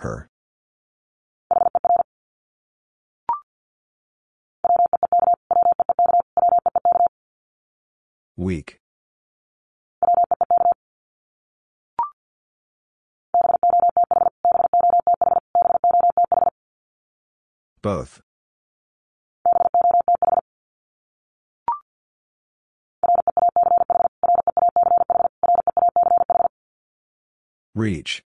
Her. Weak. Both. Reach.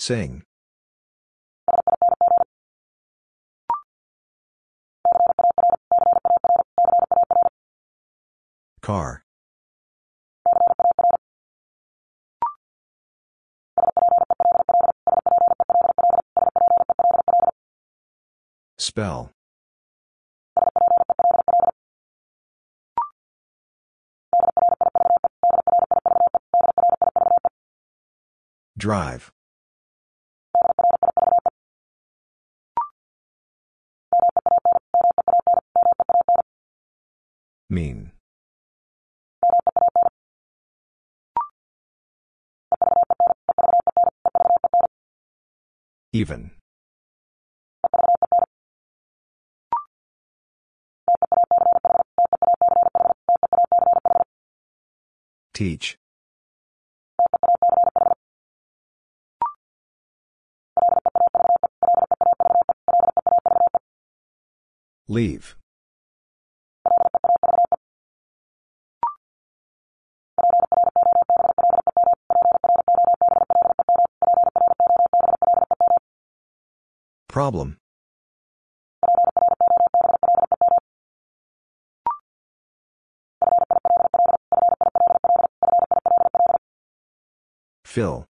Sing. Car. Spell. Drive. Mean. Even. Teach. Leave. Problem. Fill.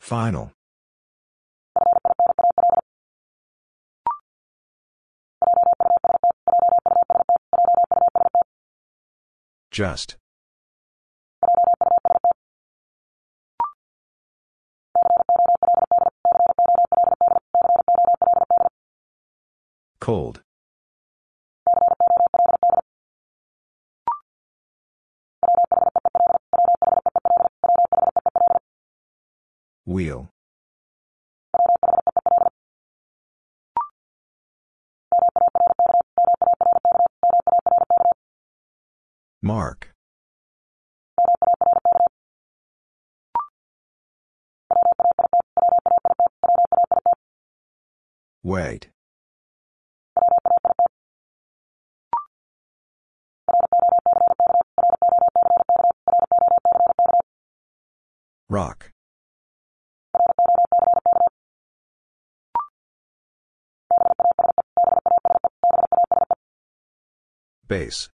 Final. Just. Cold. Wait. Rock. Base.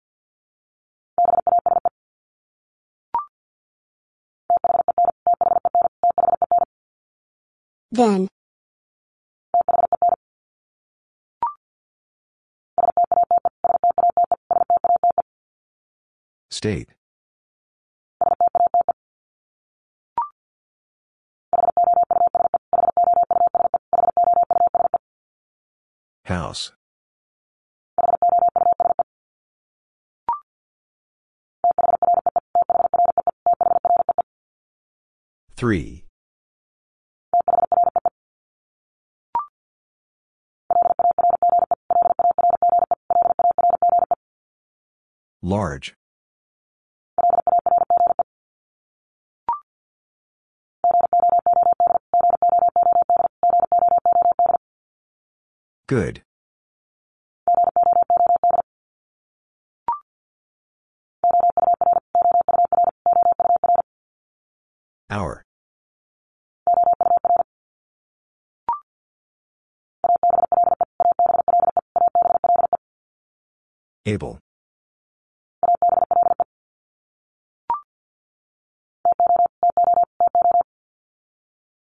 Then. State. House. Three. Large. Good. Hour. Able.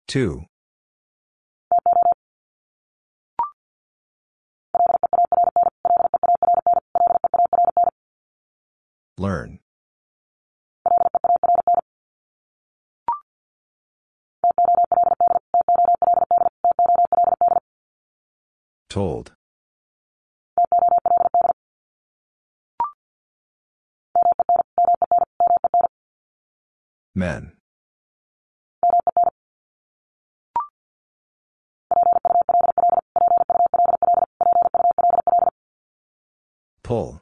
Two. Learn. Told. Men. Pull.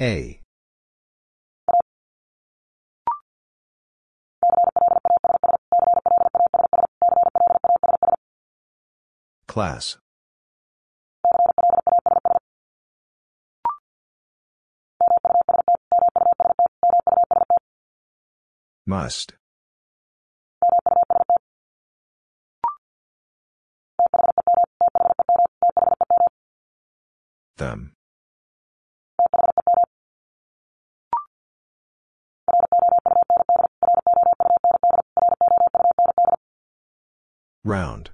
A. Class. Must. Them. Round.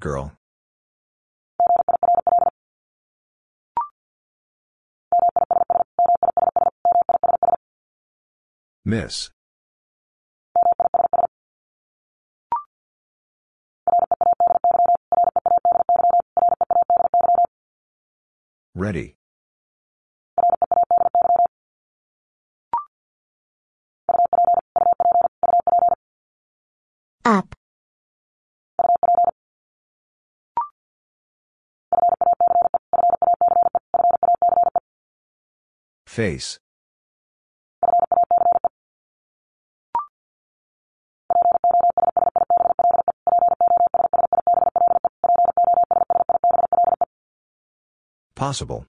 Girl. Miss. Ready. Up. Face. Possible.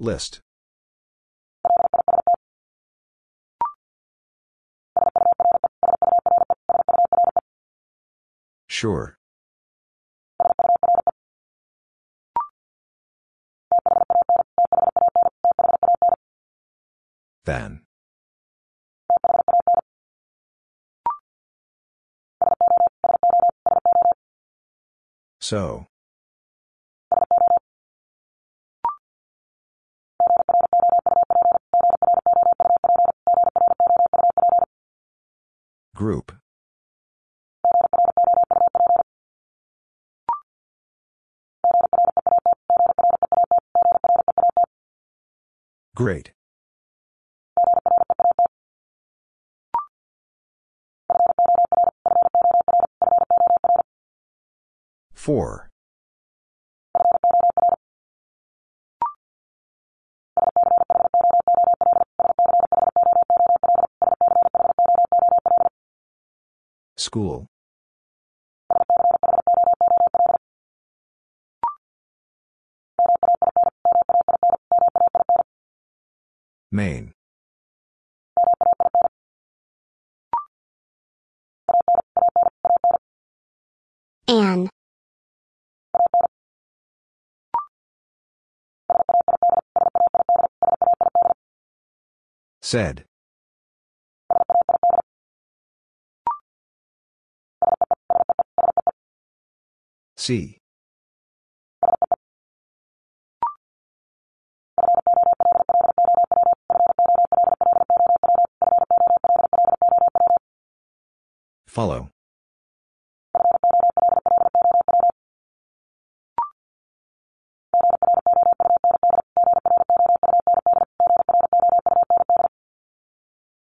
List. Sure. Then. So. Group. Great. Four. School. Main. An. Said. Follow.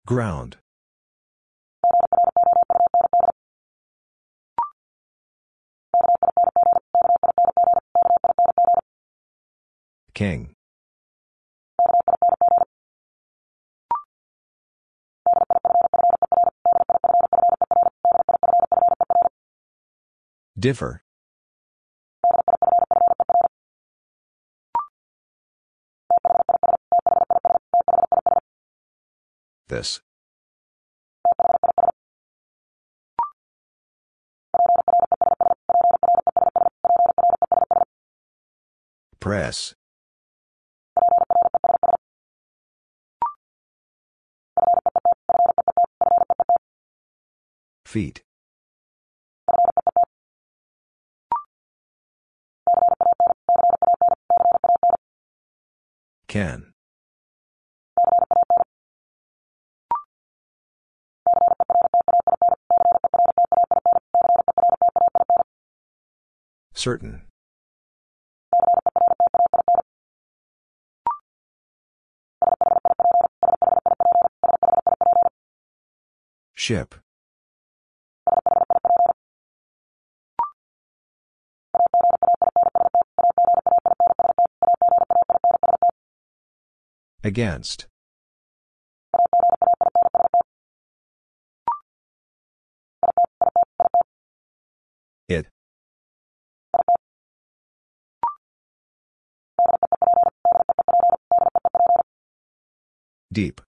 Ground. King. Differ. This. Press. Feet. Can. Certain. Ship. Against. It. Deep.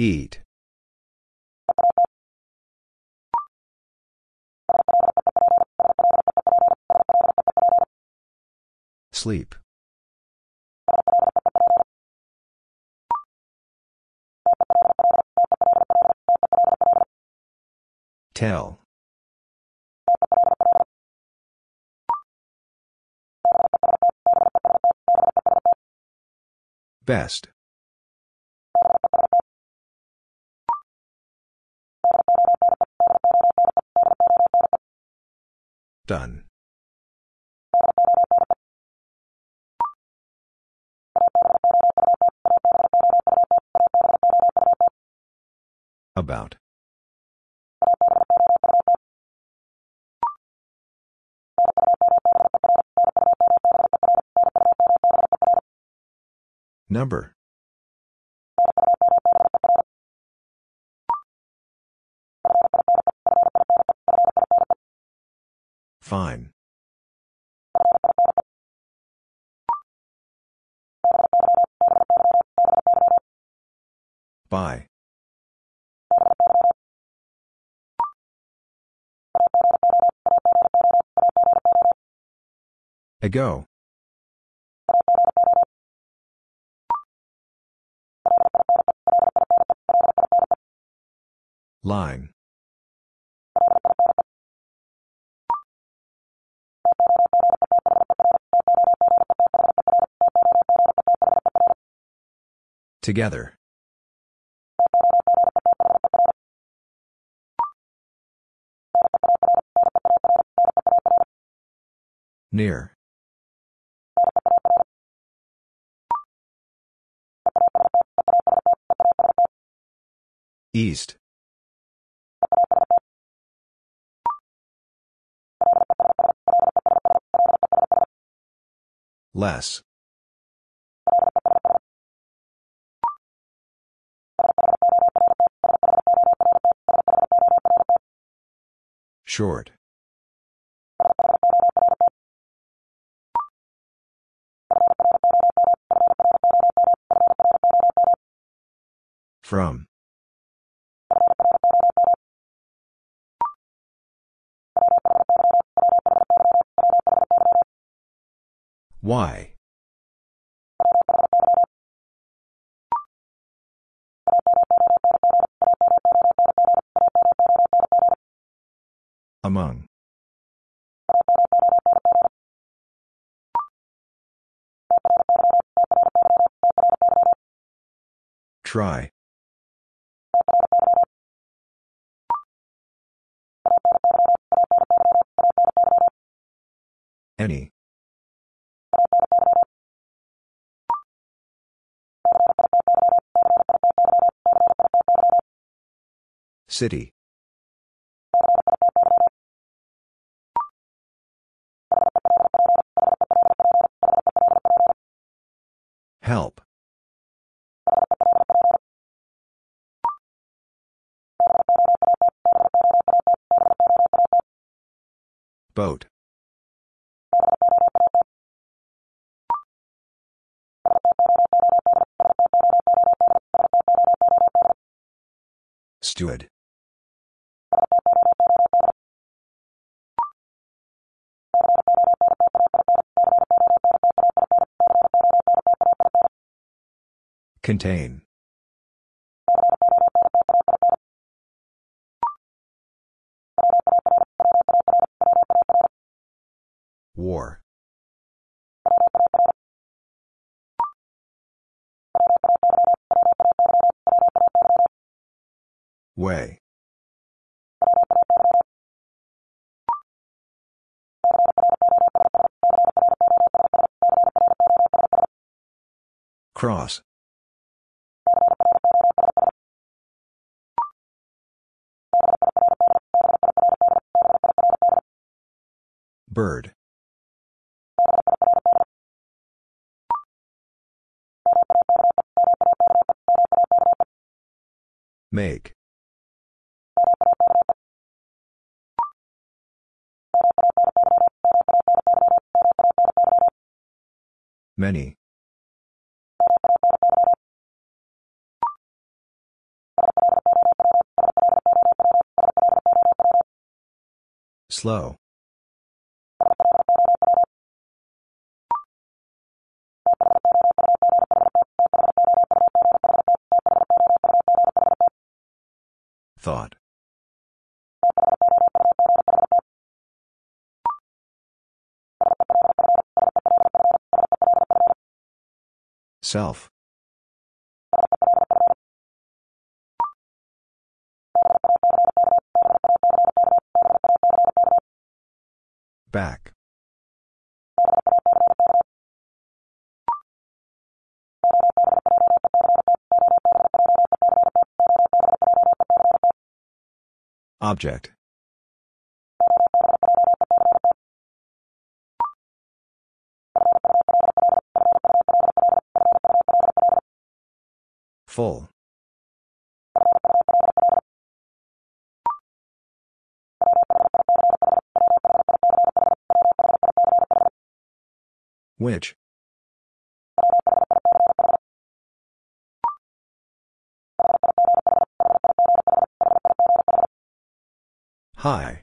Eat. Sleep. Tell. Best. Done. About. Number. Fine. By. Ago. Line. Together. Near. East. Less. Short. From. Why? Try. Any. City. Help. Boat. Stood. Contain. Way. Cross. Bird. Make. Many. Slow. Thought. Self. Back. Object. Full. Which? High.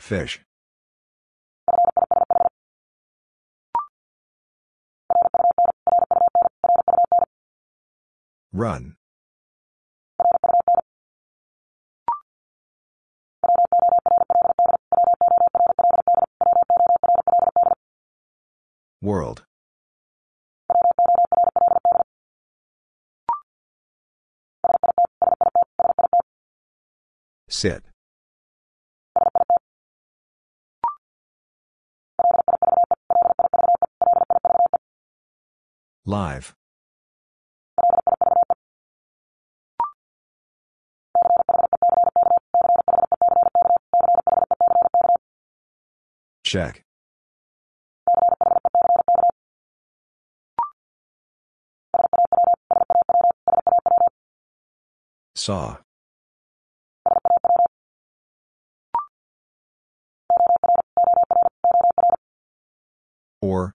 Fish. Run. World. Sit. Live. Check. Saw. Or.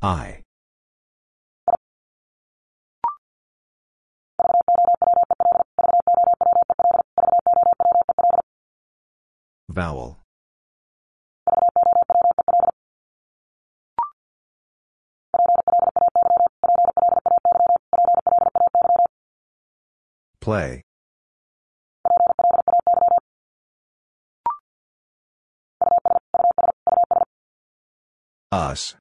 I. Vowel. Play. Us.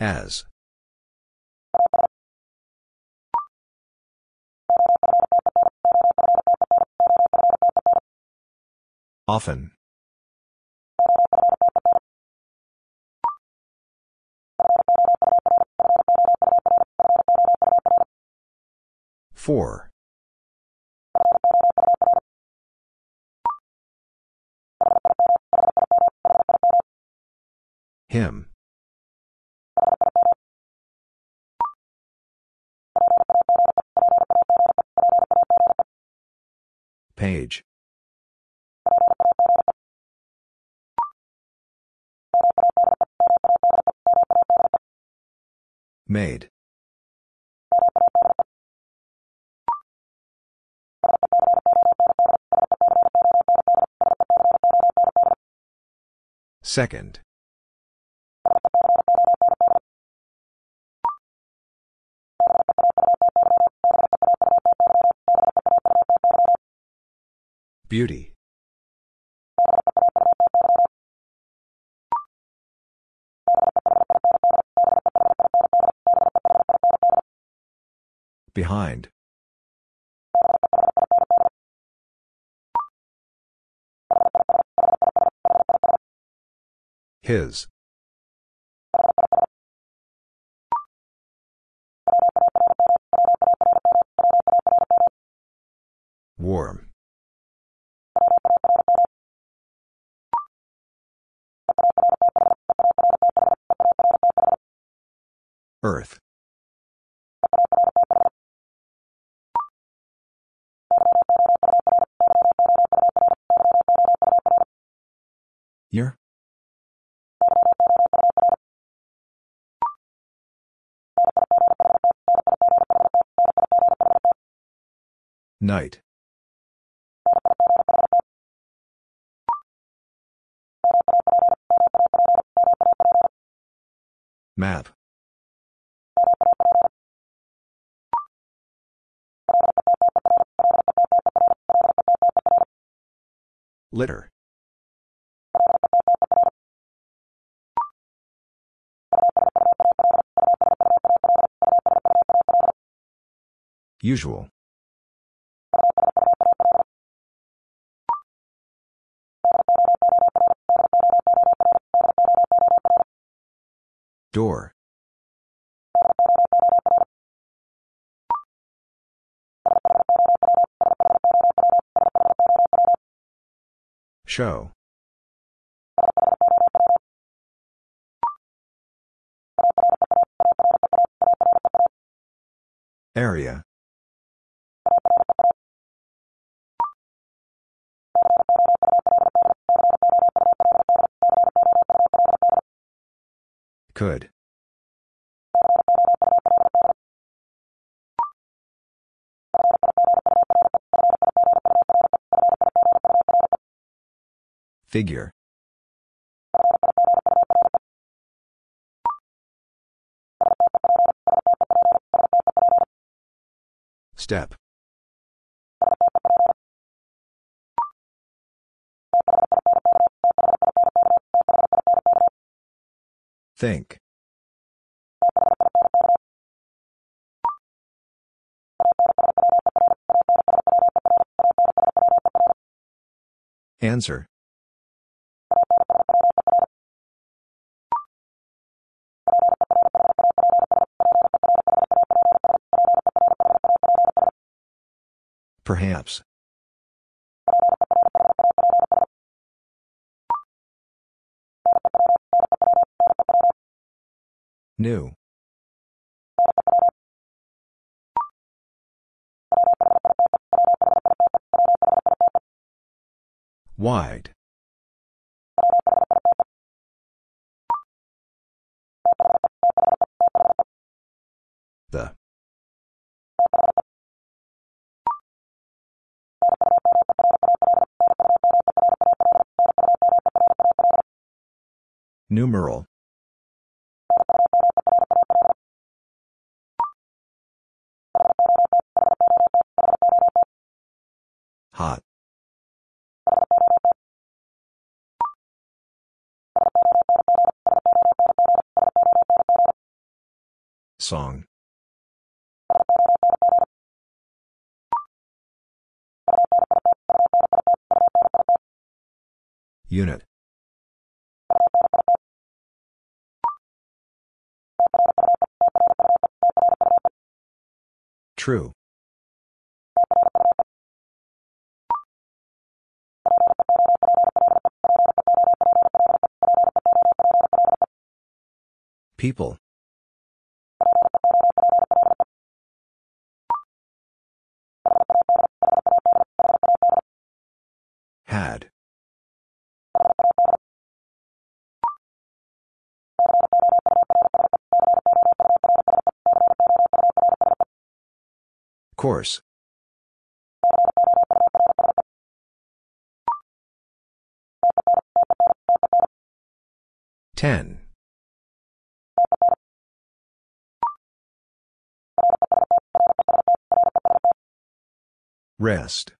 As. Often. For. Him. Page. Made. Second. Beauty. Behind. His. Earth. Year? Night. Map. Litter. Usual. Show. Area. Could. Figure. Step. Think. Answer. Perhaps. New. Wide. Numeral. Hot. Song. Unit. True. People. Course. Ten. Rest.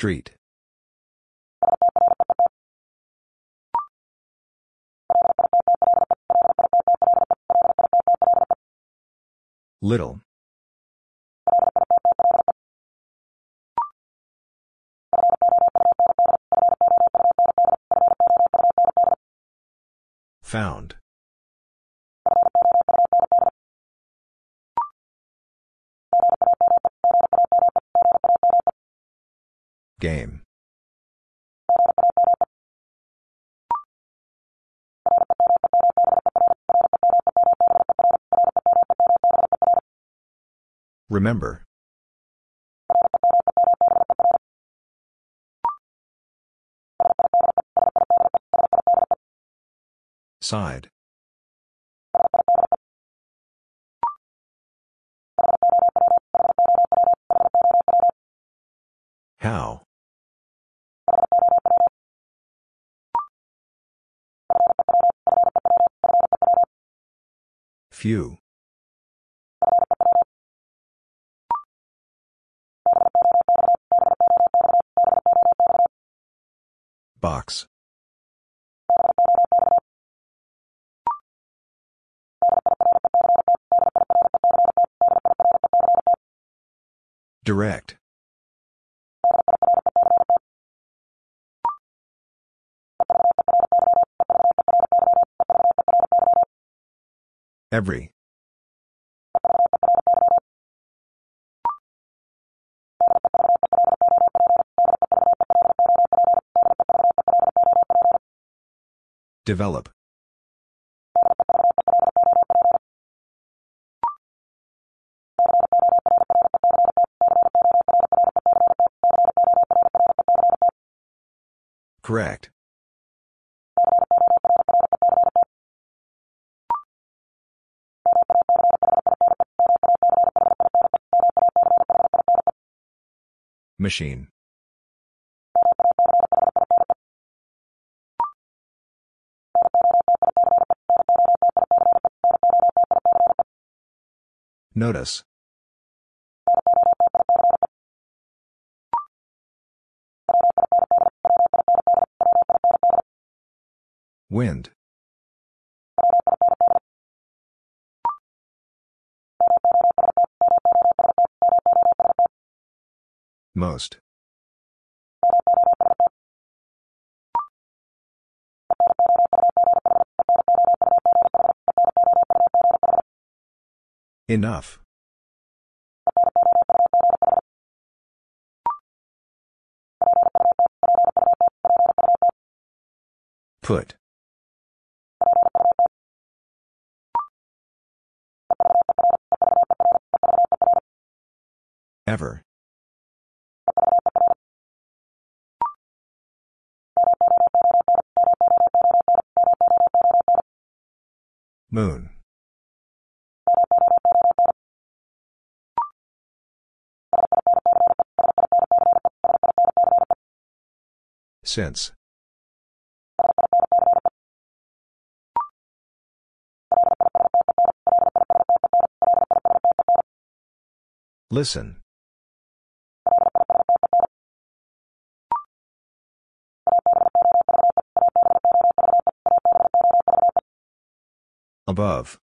Street. Little. Found. Game. Remember. Side. Few. Box. Direct. Every. Develop. Correct. Machine. Notice. Wind. Enough. Put. Ever. Moon. Since. Listen. Above.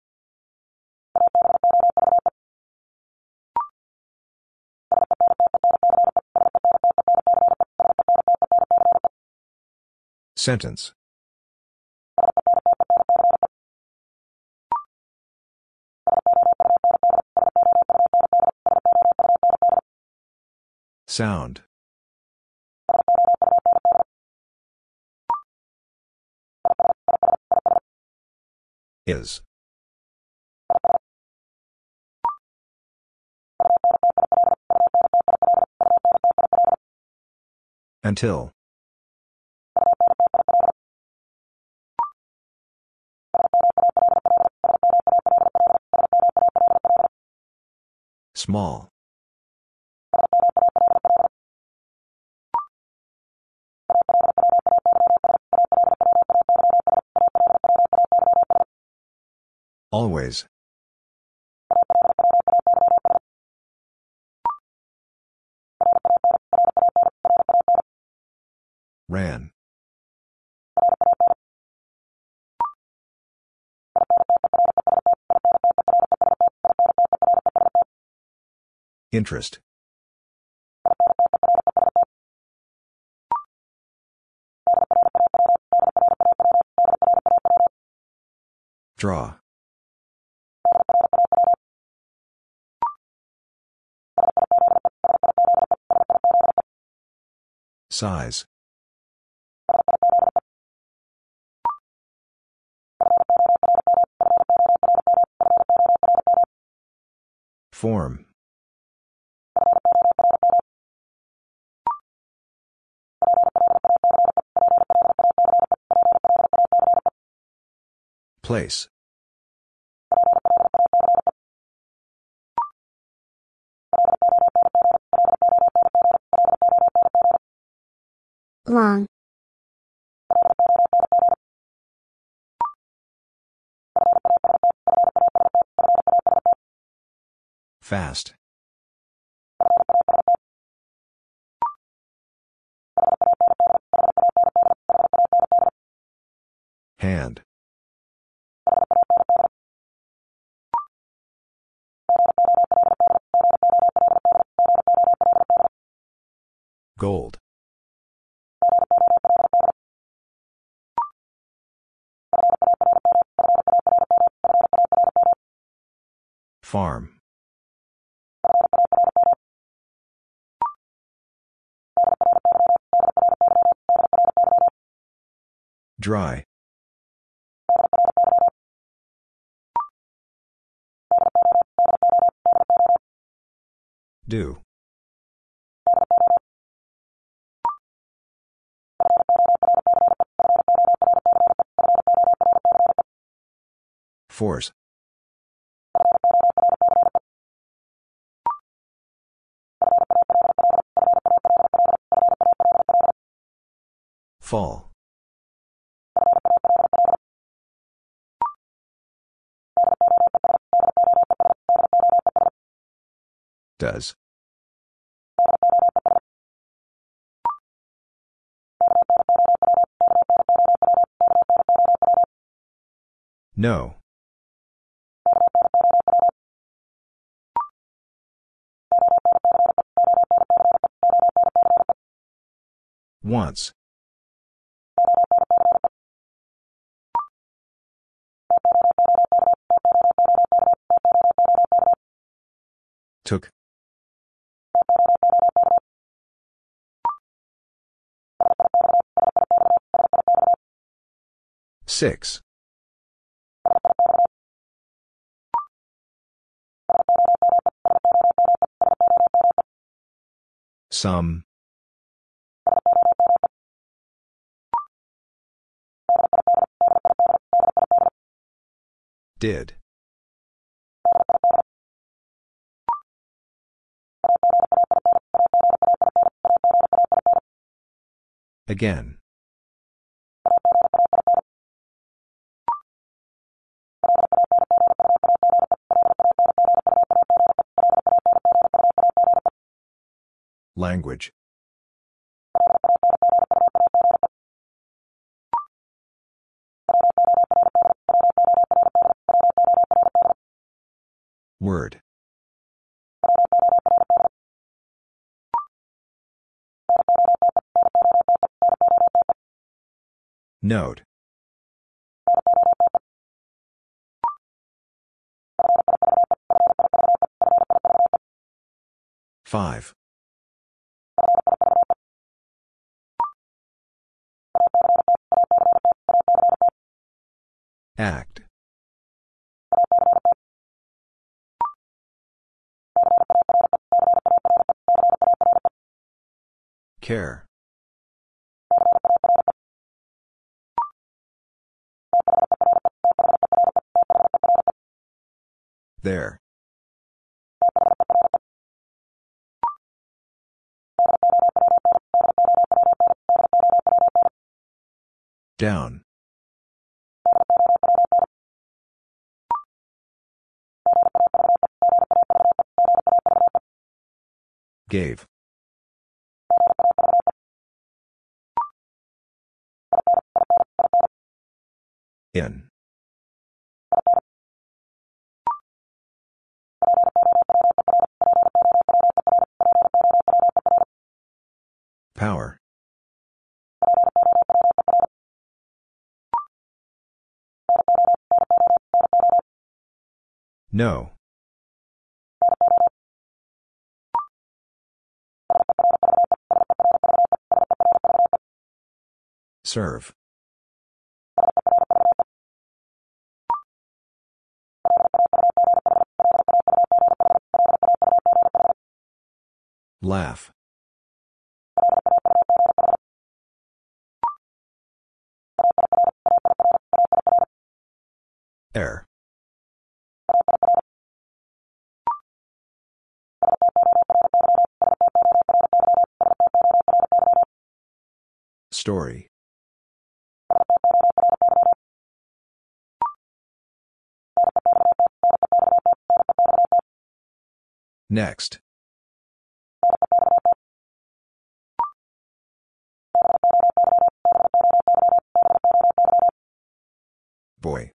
Sentence. Sound. Is. Until. Small. Always. Interest. Draw. Size. Form. Place. Long. Fast. Hand. Gold. Farm. Dry. Do. Force. Fall. Does. No. Once. Took. Six. Some. Did. Again. Language. Word. Note. Five. Act. Care. There. Down. Gave. In. Power. No. Serve. Laugh. Air. Story. Next. Boy.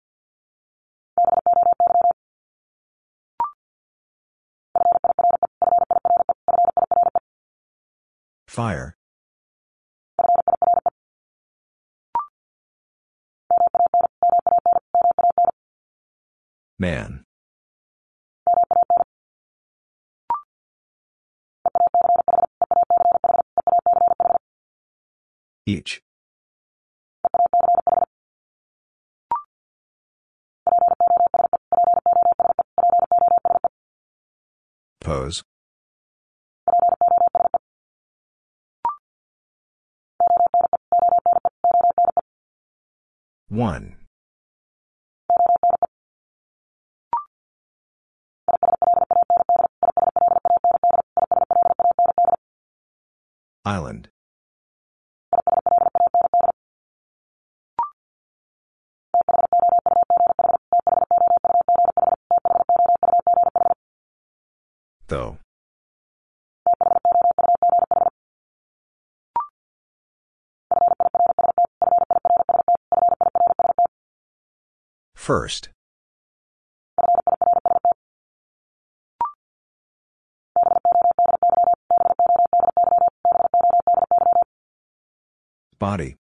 Fire. Man. Each. Pose. One. Island. Though. First. Body.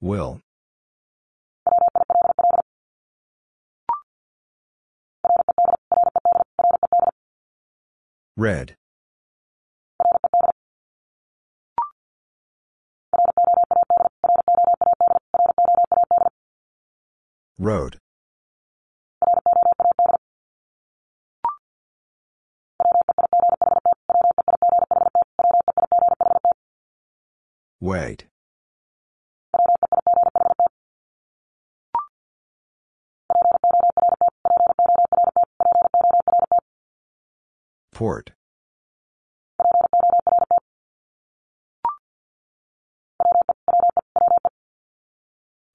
Will. Red. Road. Wait. Port.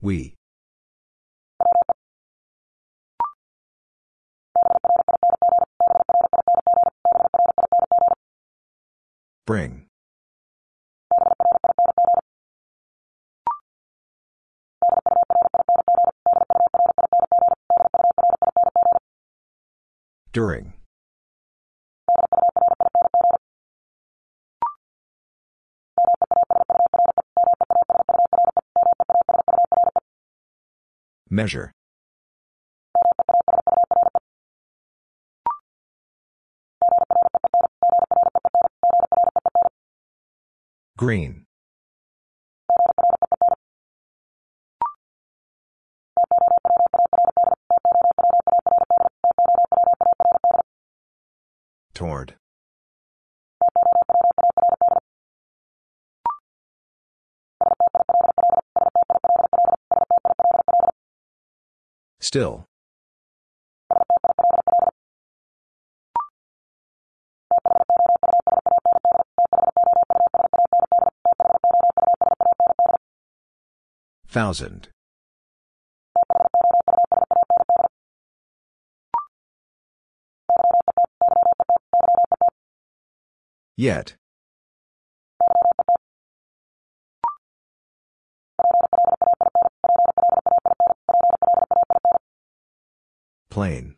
We. Bring. During. Measure. Green. Still. Thousand. Yet. Plain.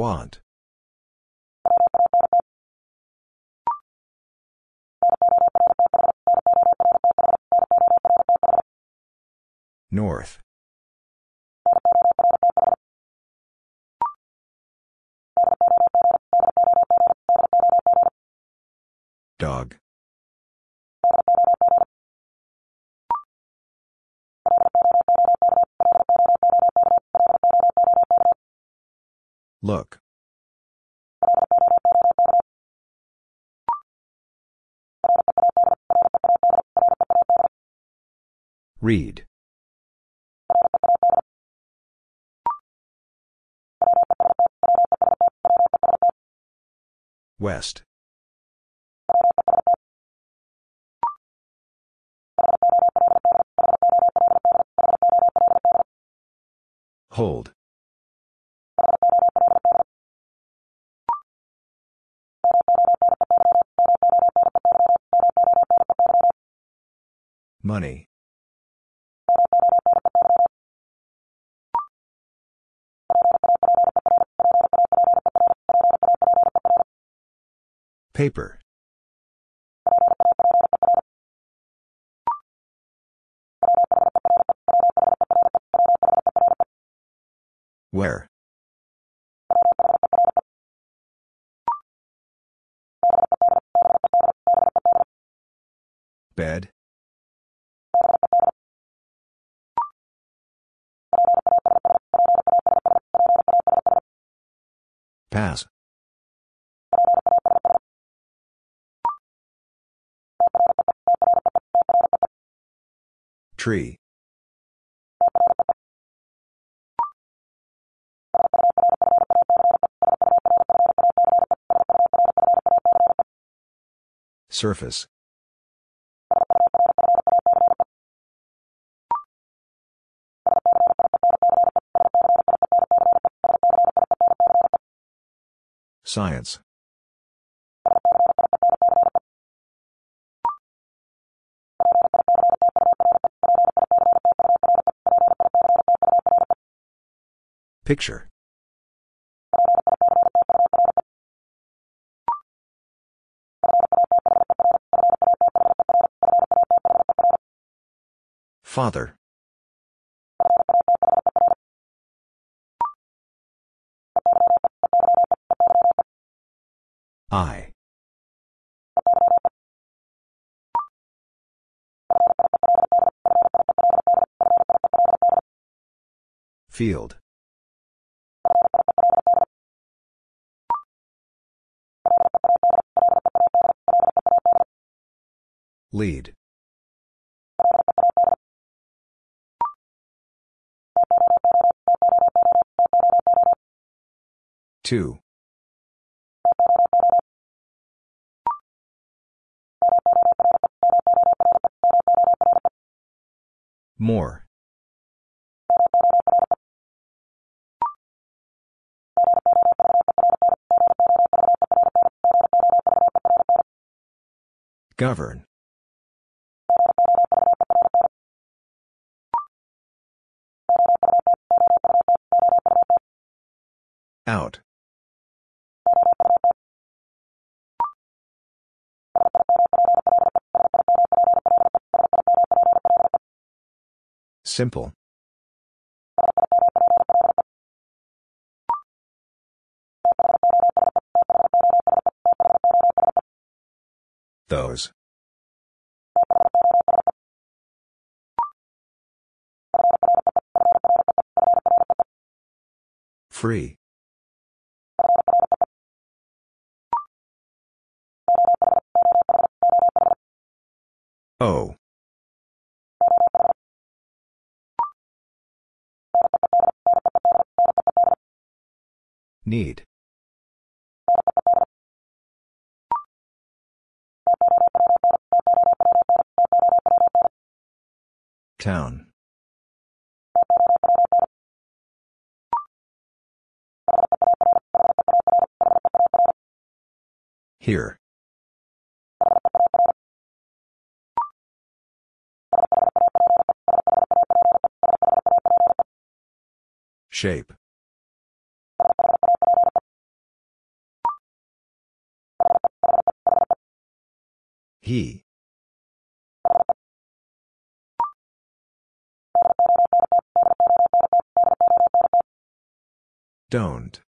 Want. Read. West. Hold. Money. Paper. Where? Bed. Pass. Tree. Surface. Science. Picture. Father. I. Field. Lead. Two. More. Govern. Out. Simple. Those. Free. Oh. Need. Town. Here. Shape. He. Don't.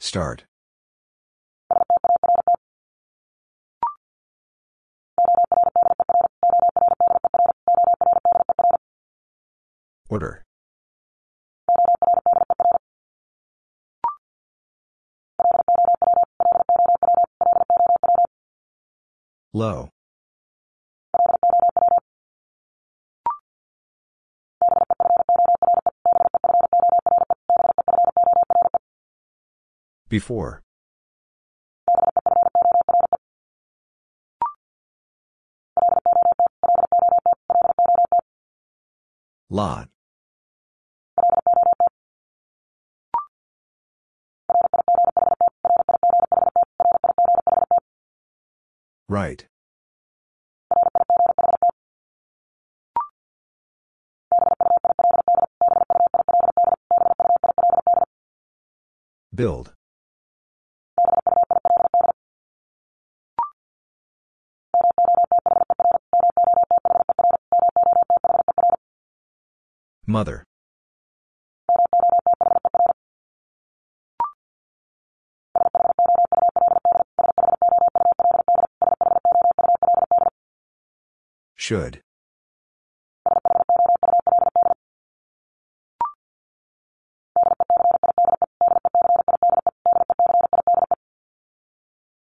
Start. Order. Low. Before. Lot. Right. Build. Mother. Should.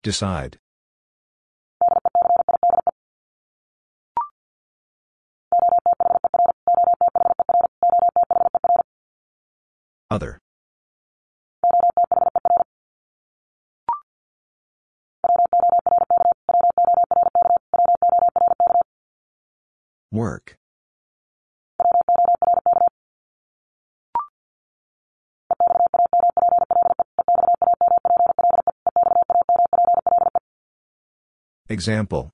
Decide. Other. Work. Example.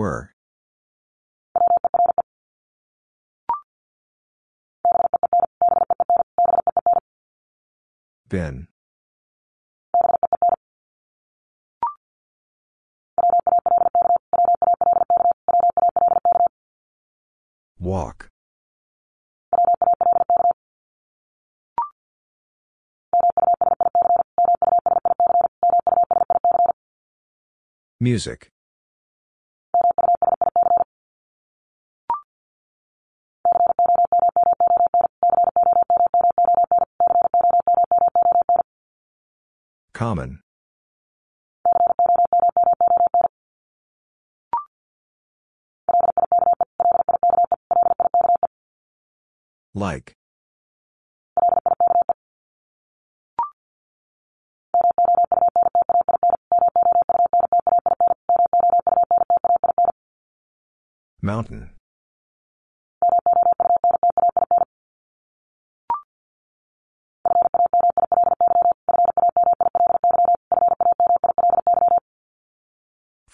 Were. Been. Walk. Music. Common. Like.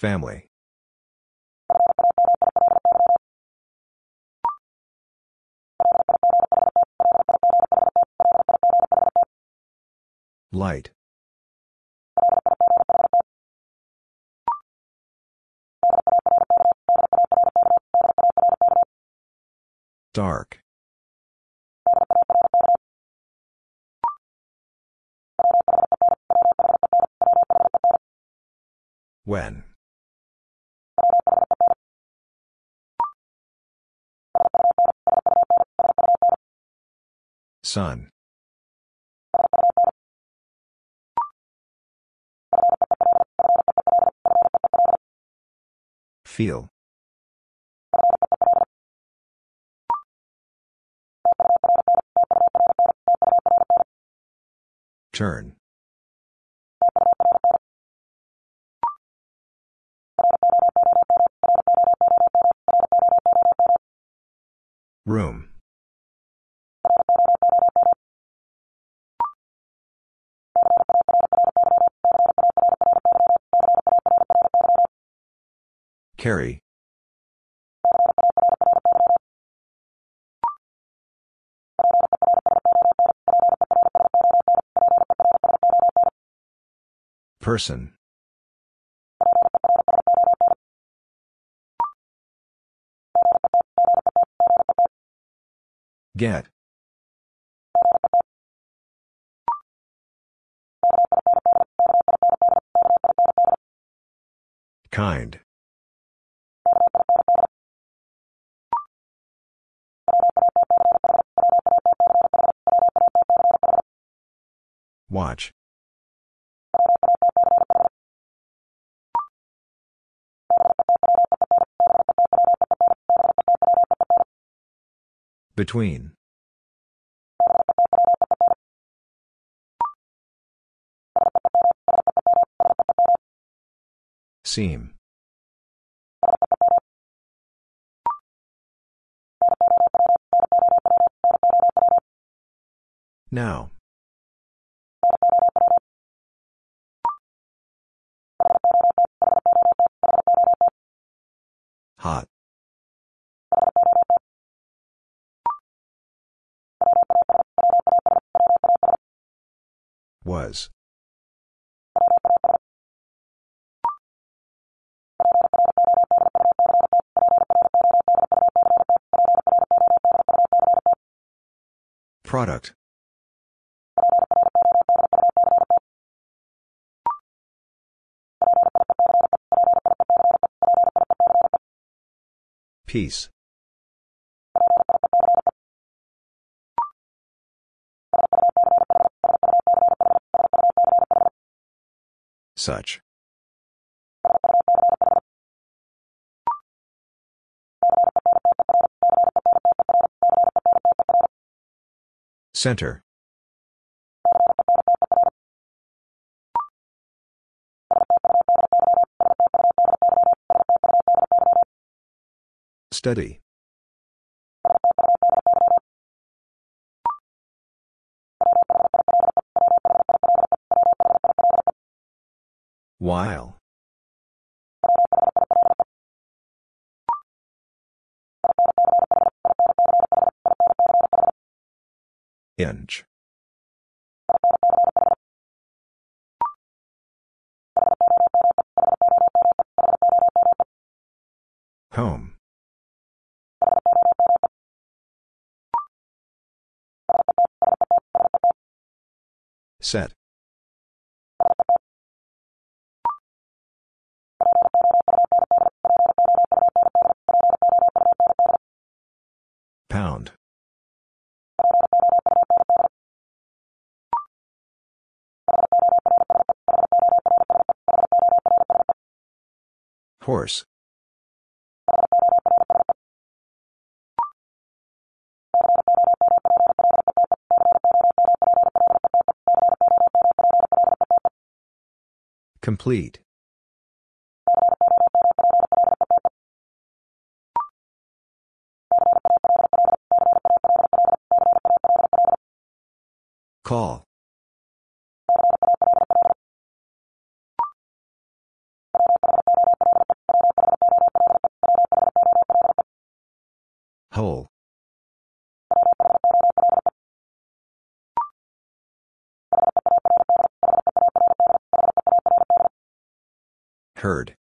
Family. Feel. Turn. Room. Carry. Person. Get. Kind. Between. Seem. Now. Hot. Was. Product. Piece. Such. Center. Study. While. Inch. Home. Set. Complete. Call. Heard.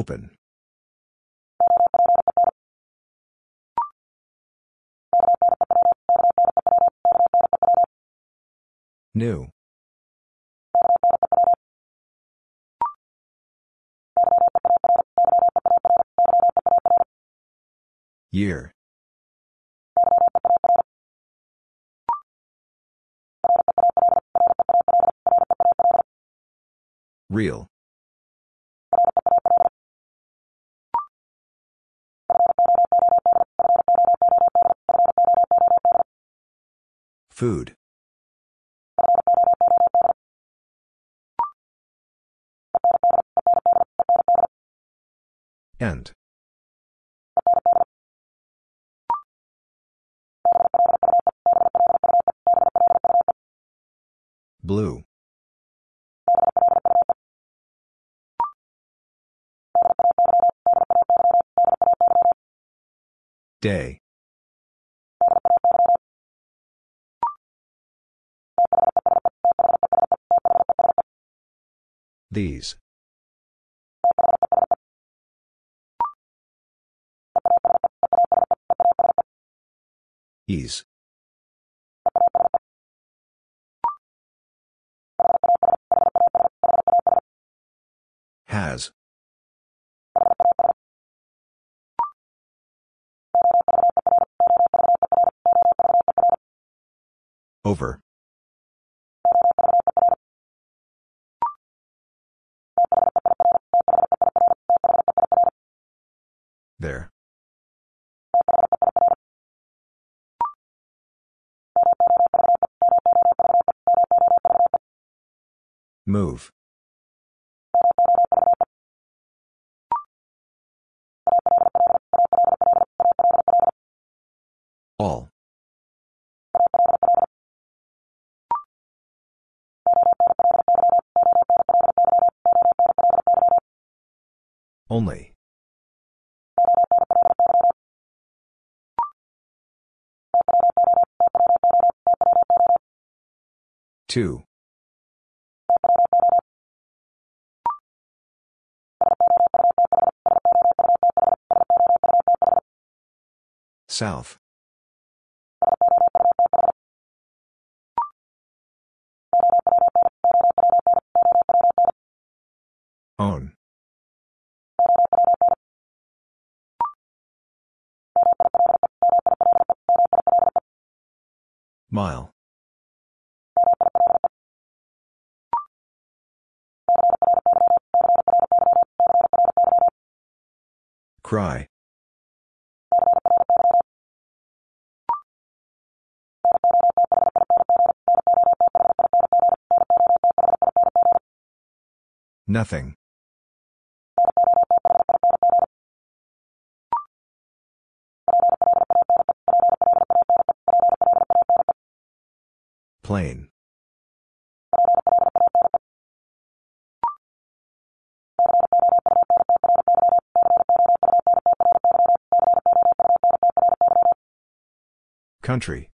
Open. New. Year. Real. Food. End. Blue. Day. These. Ease. Has. Over. Move. All. Only. Two. South. Own. Mile. Cry. Nothing. Plain. Country.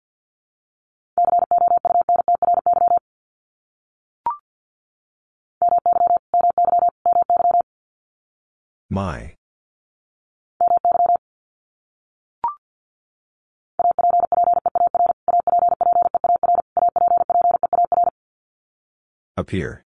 My. Appear.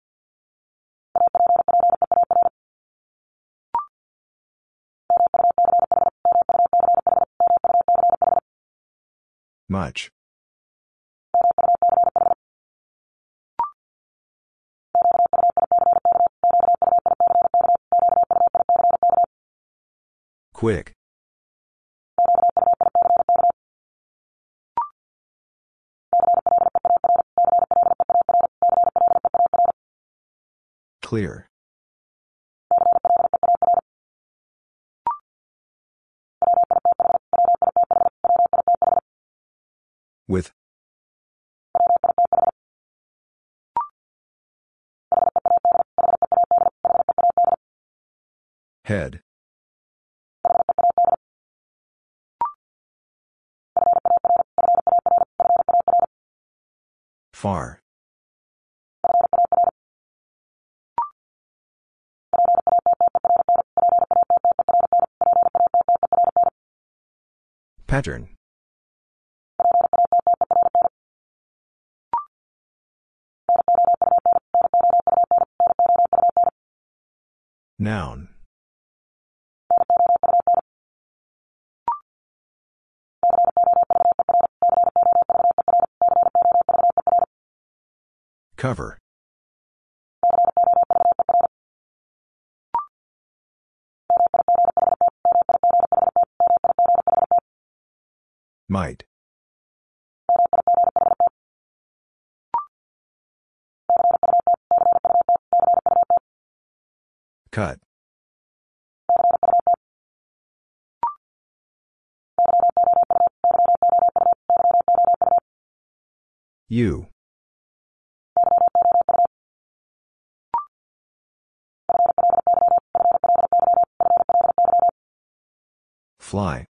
Quick. Clear. With. Head. Pattern. You. Fly.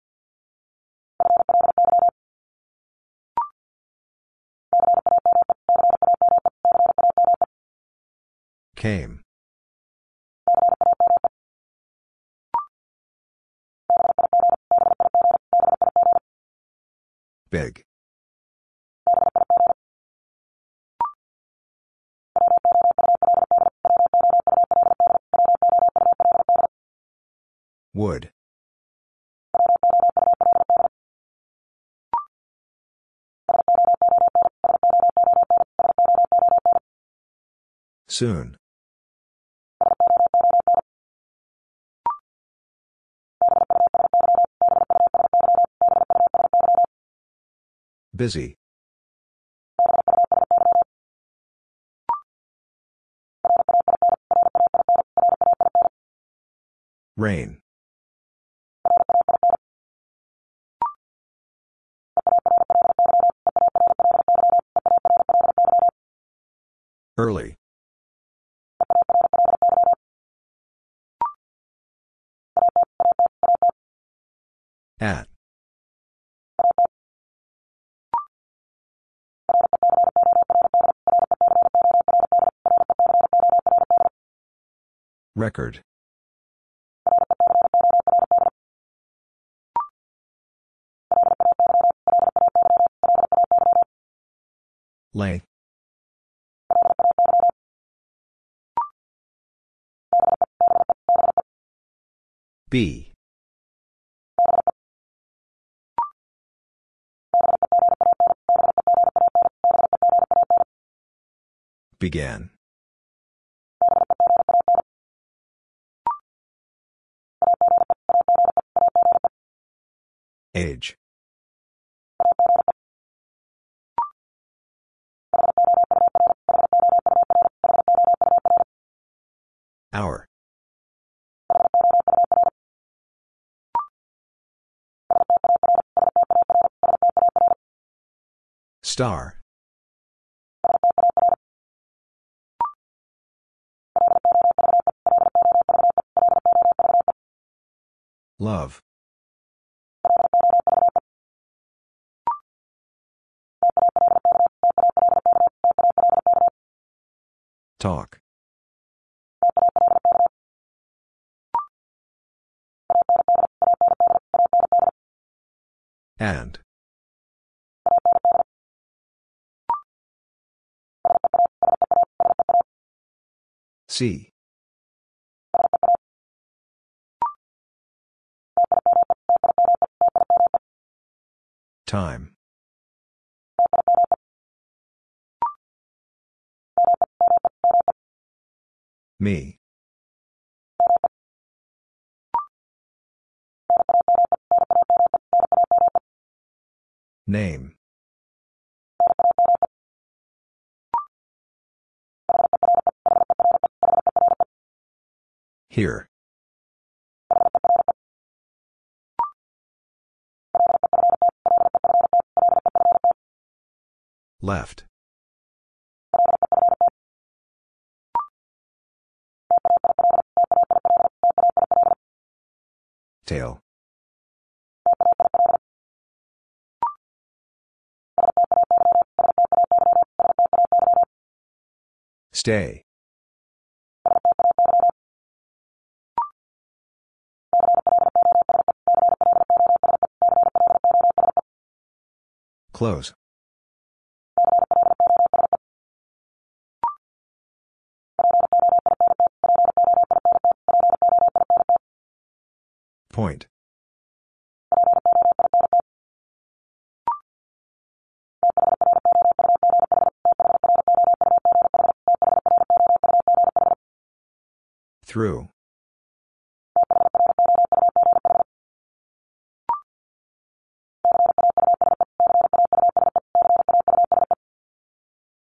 Came. Big. Wood. Soon. Busy. Rain. Record. Lay. B. Began. Age. Hour. Star. Love. Talk. And. See. Time. Me. Name. Here. Left. Tail. Stay. Close. Point. Through.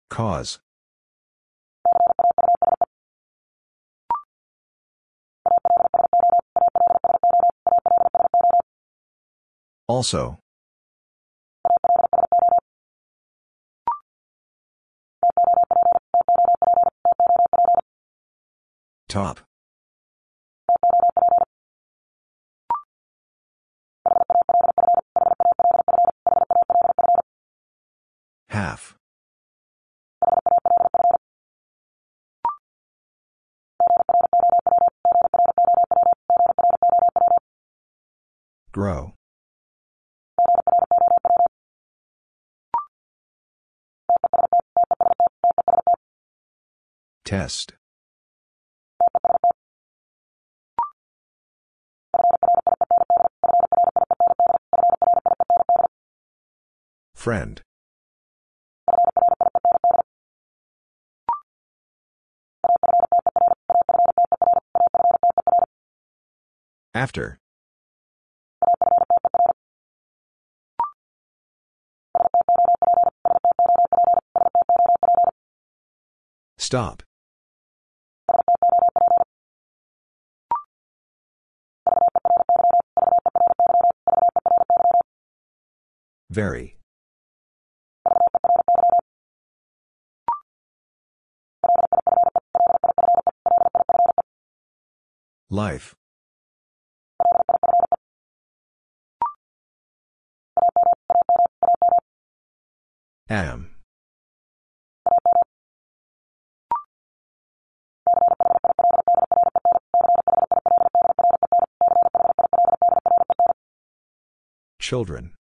Cause. Also. Top. Half. Grow. Test. Friend. After. Stop. Very. Life. Am. Children.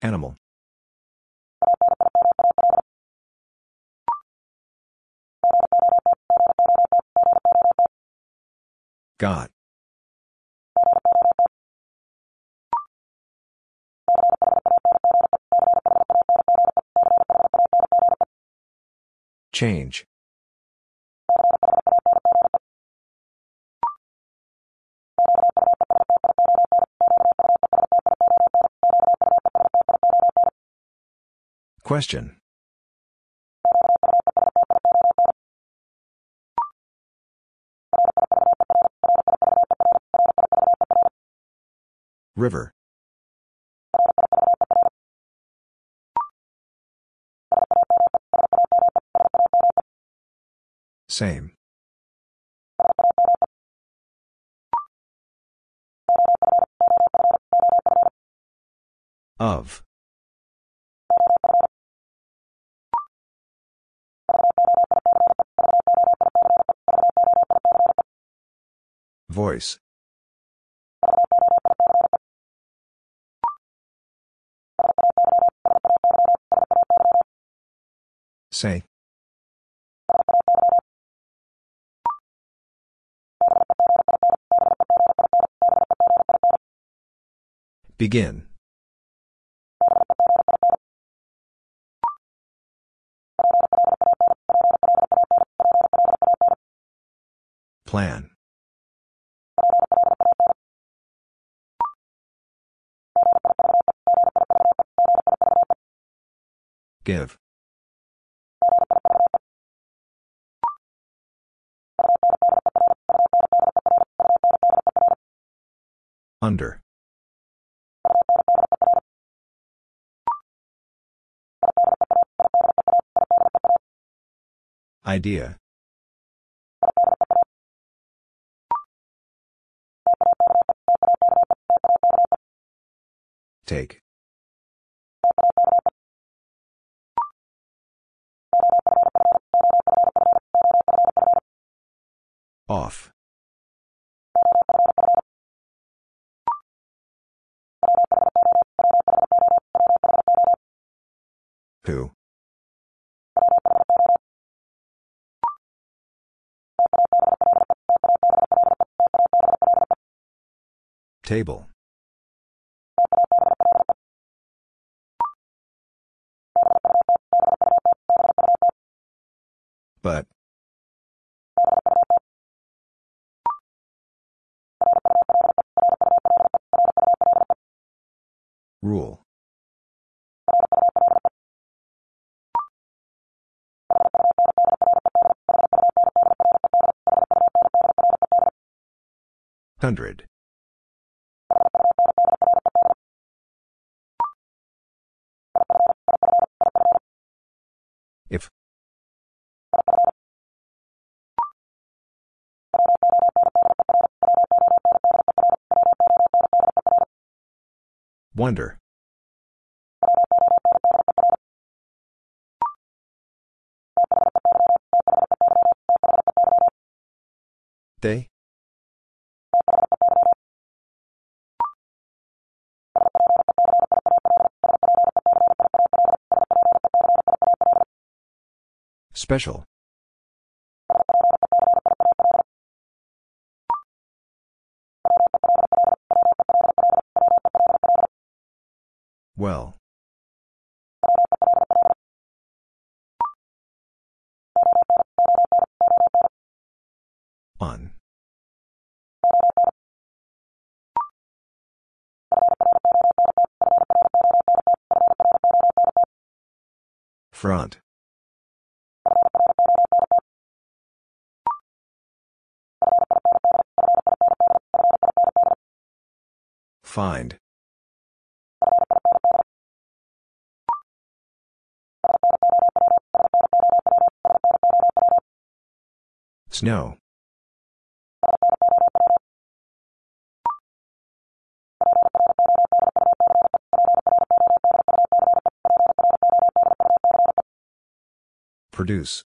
Animal. God. Change. Question. River. Same. Of. Voice. Say. Begin. Plan. Give. Under. Idea. Take. Off. Who? Table. But. Rule. Hundred. Wonder. They? Special. Front. Find. Snow. Produce.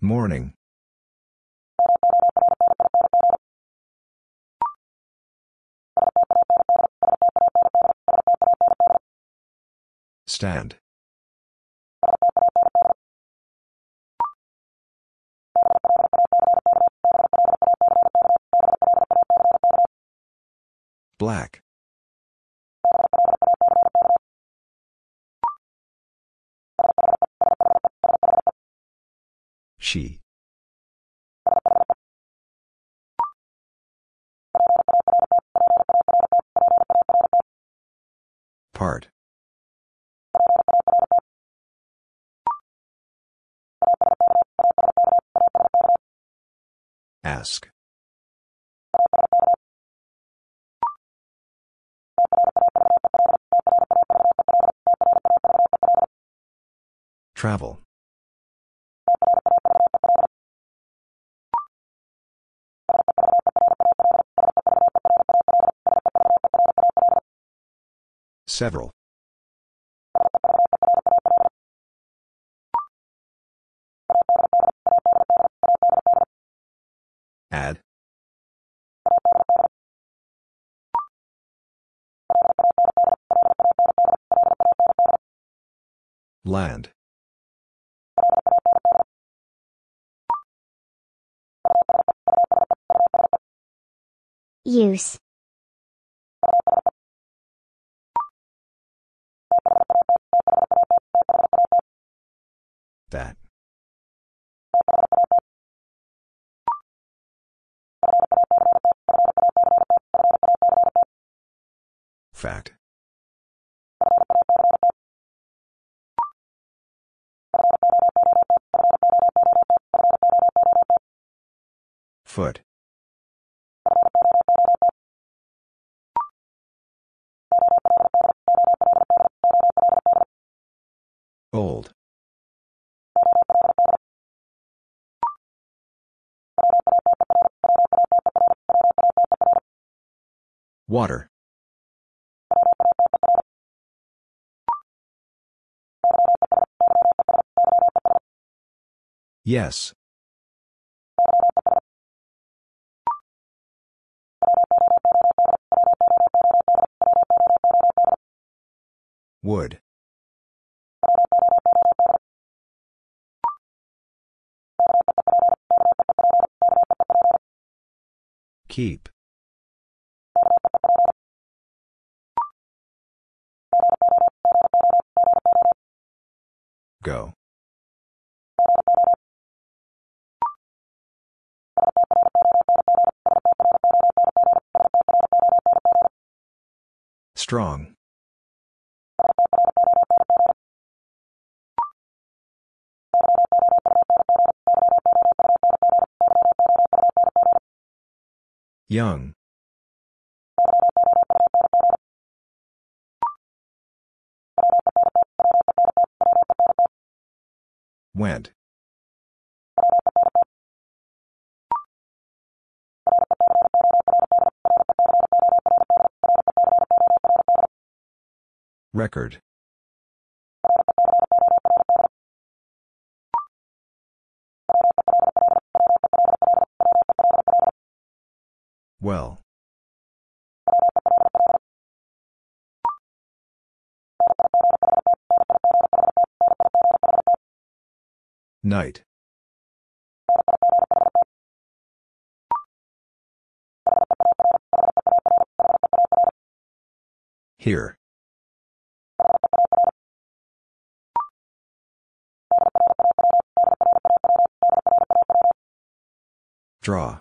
Morning. Stand. Ask. Travel. Several. Land. Use. That. Fact. Foot. Old. Water. Yes. Wood. Keep. Record. Well. Night. Here. Draw.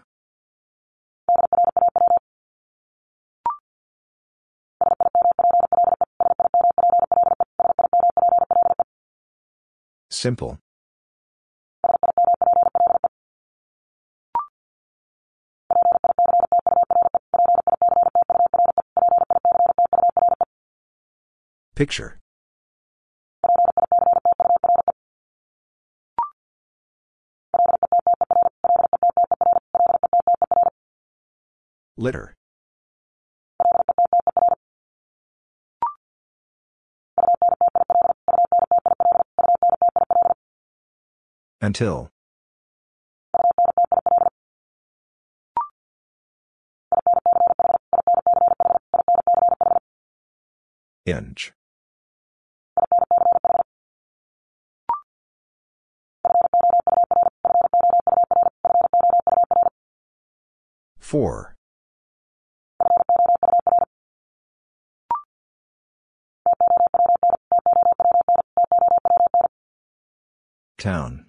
Simple. Picture. Litter. Until. Inch. Four. Town.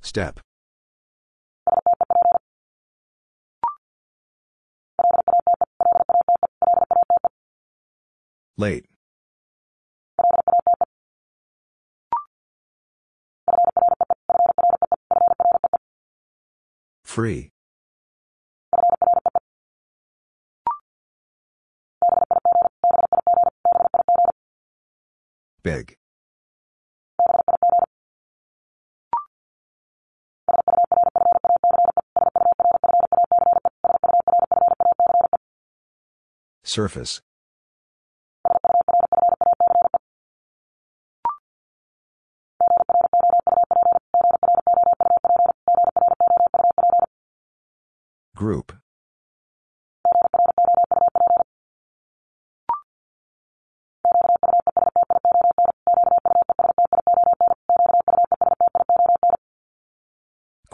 Step. Late. Free. Big. Surface. Group.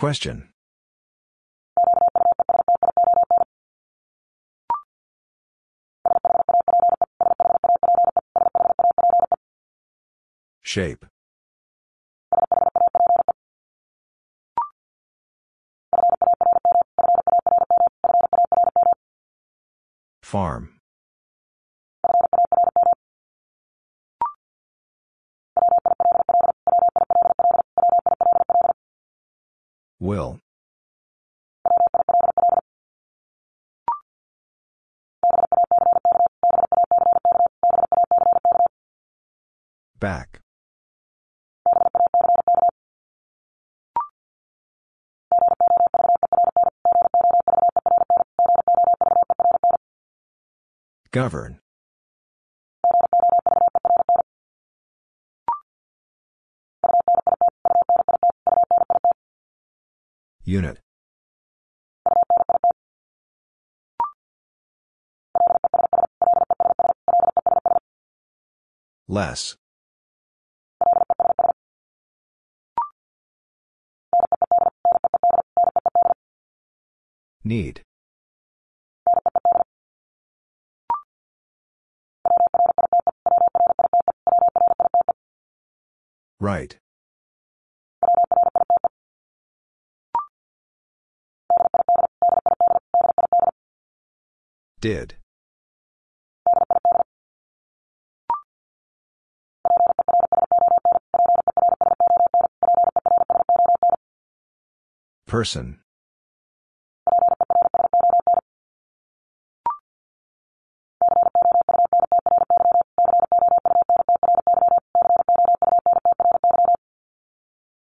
Question. Shape. Farm. Govern. Unit. Less. Need. Right. Did. Person.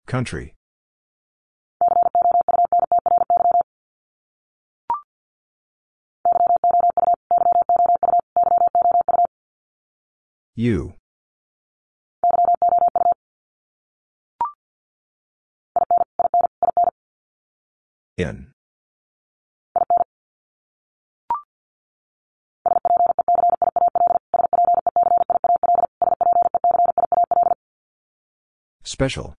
Country. You. In. Special.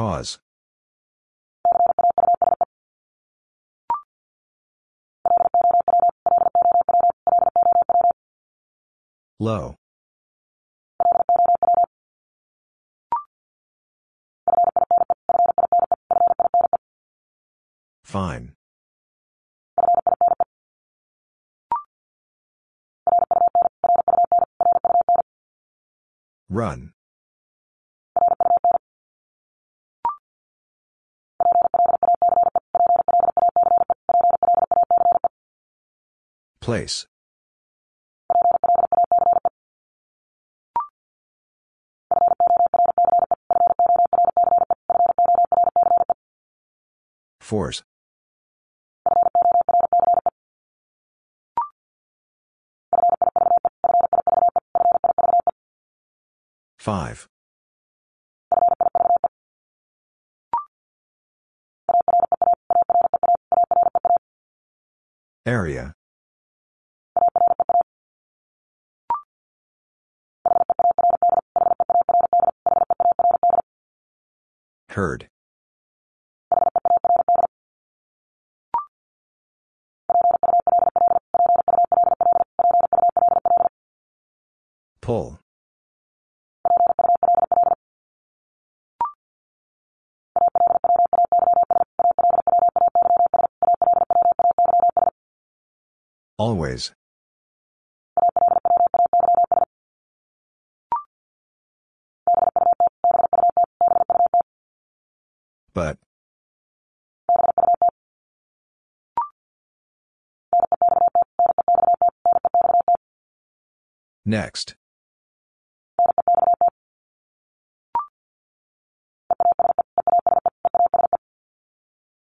Cause. Low. Fine. Run. Place. Force. Five. Area. Heard. Pull. Next.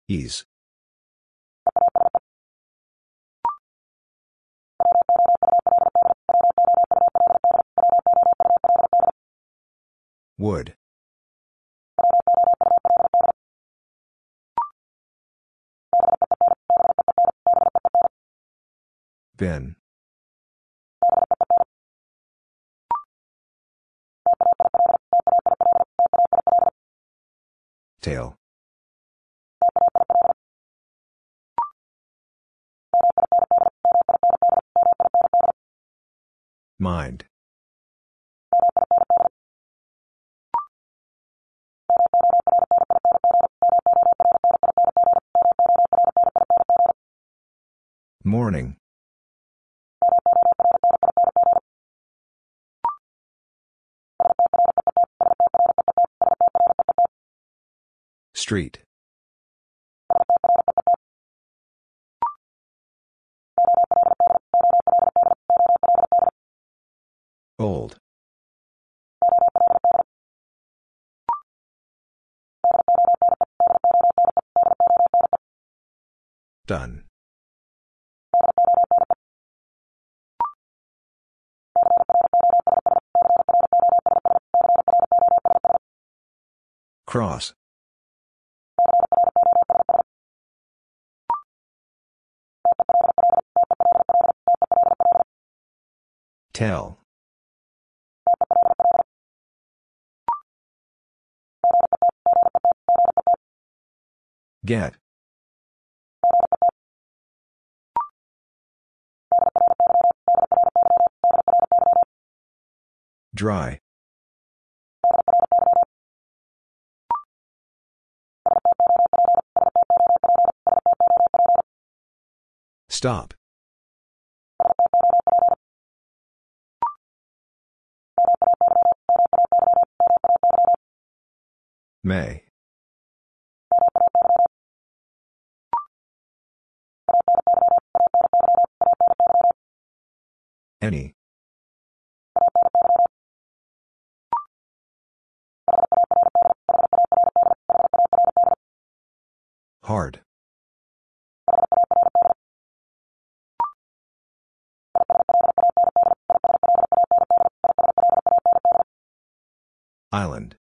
Ease. Would. Been. Tail. Get. Dry. Stop. May. Any. Hard. Island.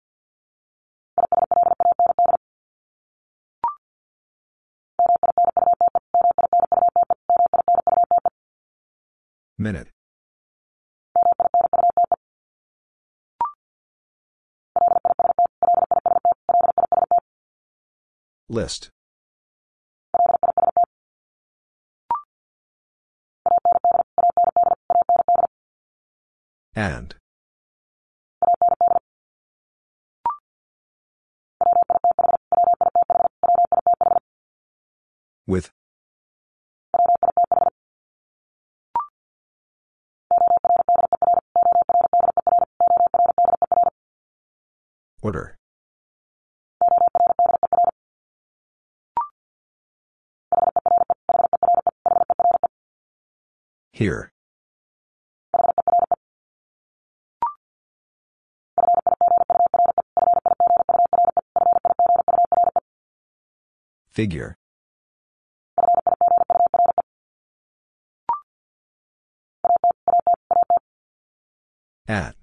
And. With. Order. Here. Figure. At.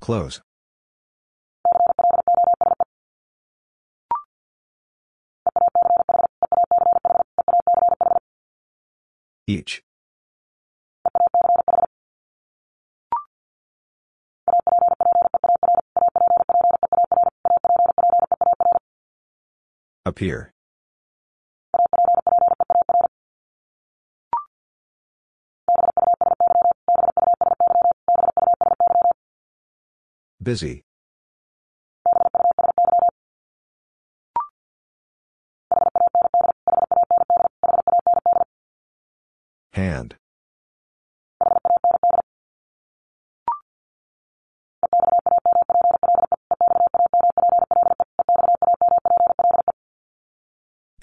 Close. Each. Appear. Busy.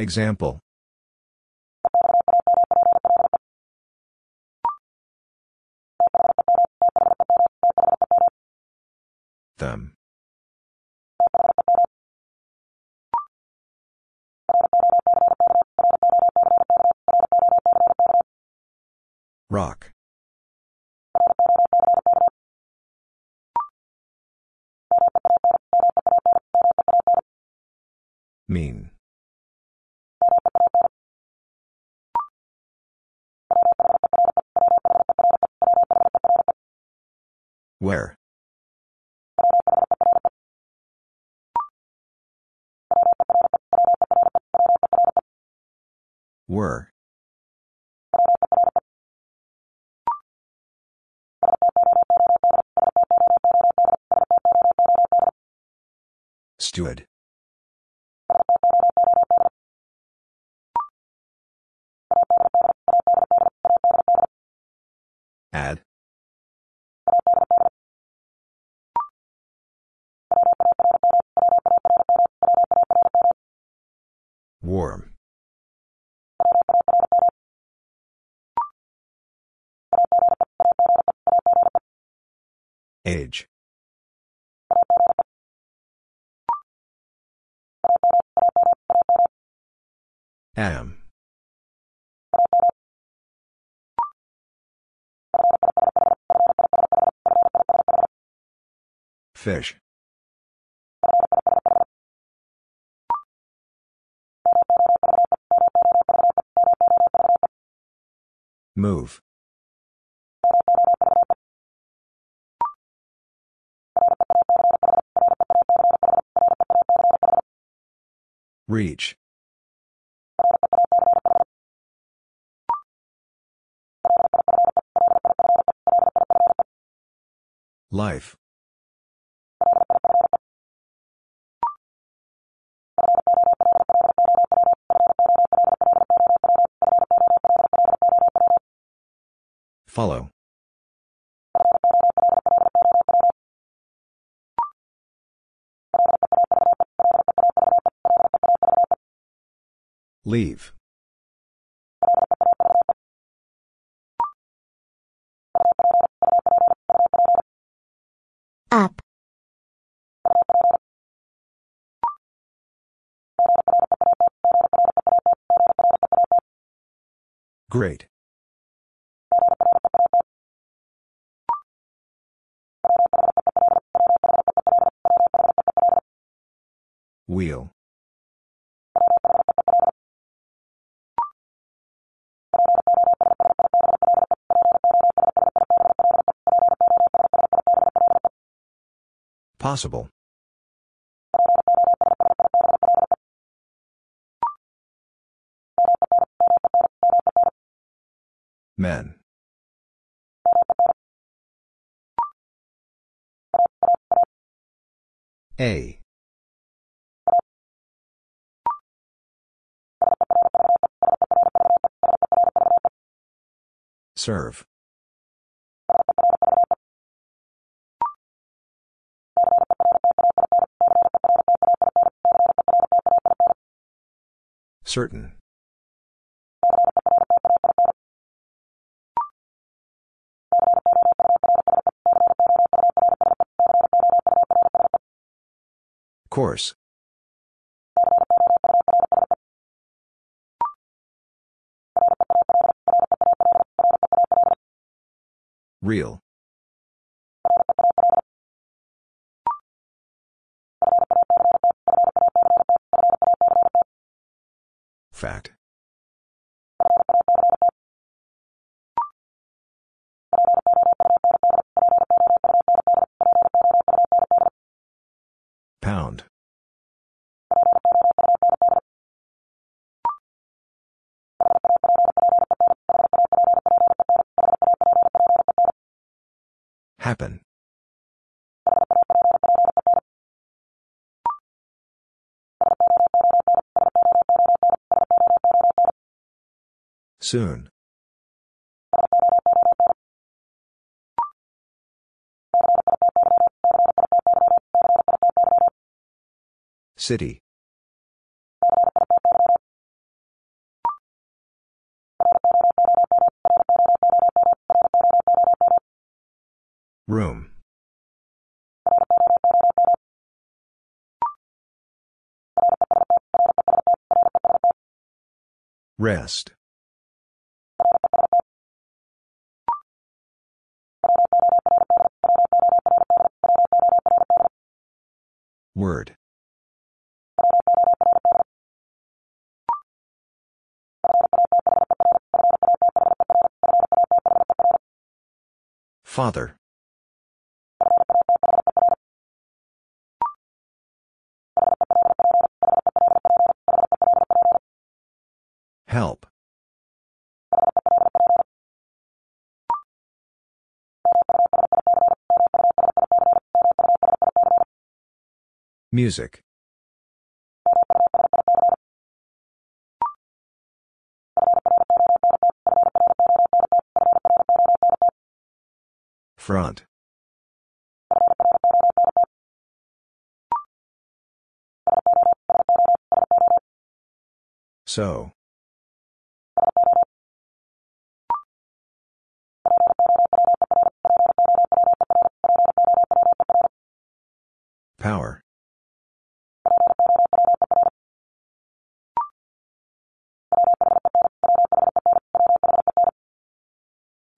Example. Am. Fish. Move. Reach. Life. Follow. Leave. Great. Wheel. Possible. Men. A. Serve. Certain. Course. Real. Fact. Happen. Soon. City. Room. Rest. Word. Father. Music. Front. So. Power.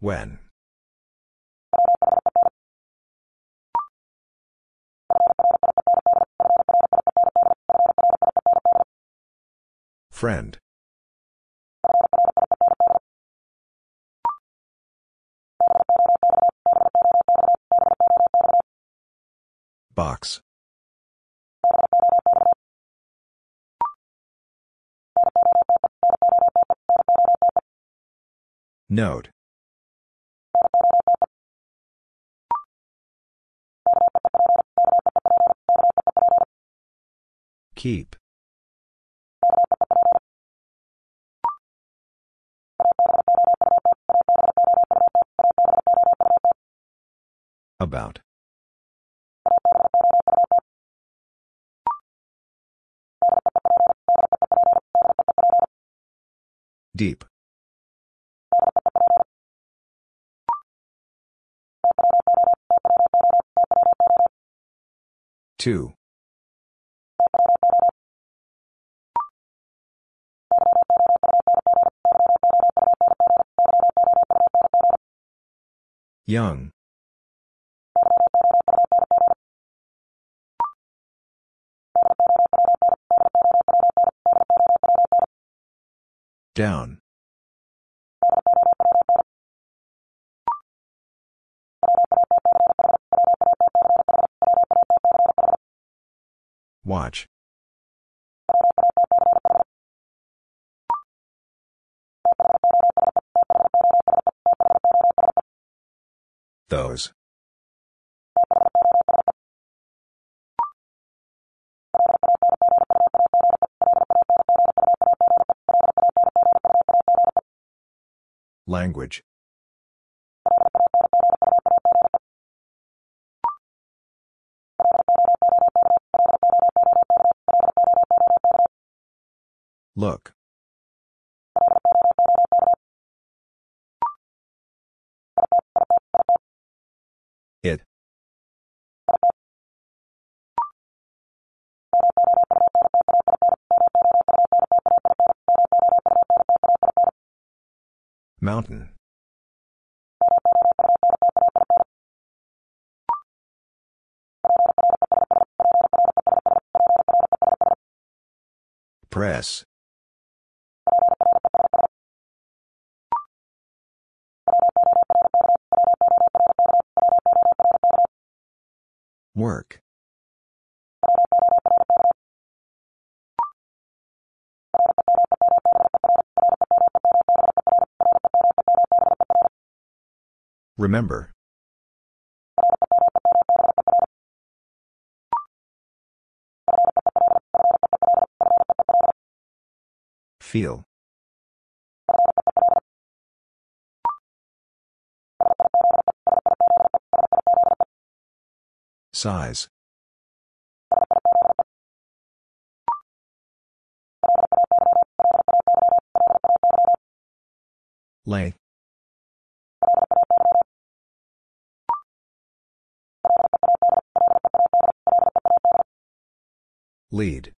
When. Friend. Box. Note. Keep. About. Deep. Two. Young. Down. Watch. Those. Language. Look. Press. Work. Remember. Feel. Size. Length. Lead.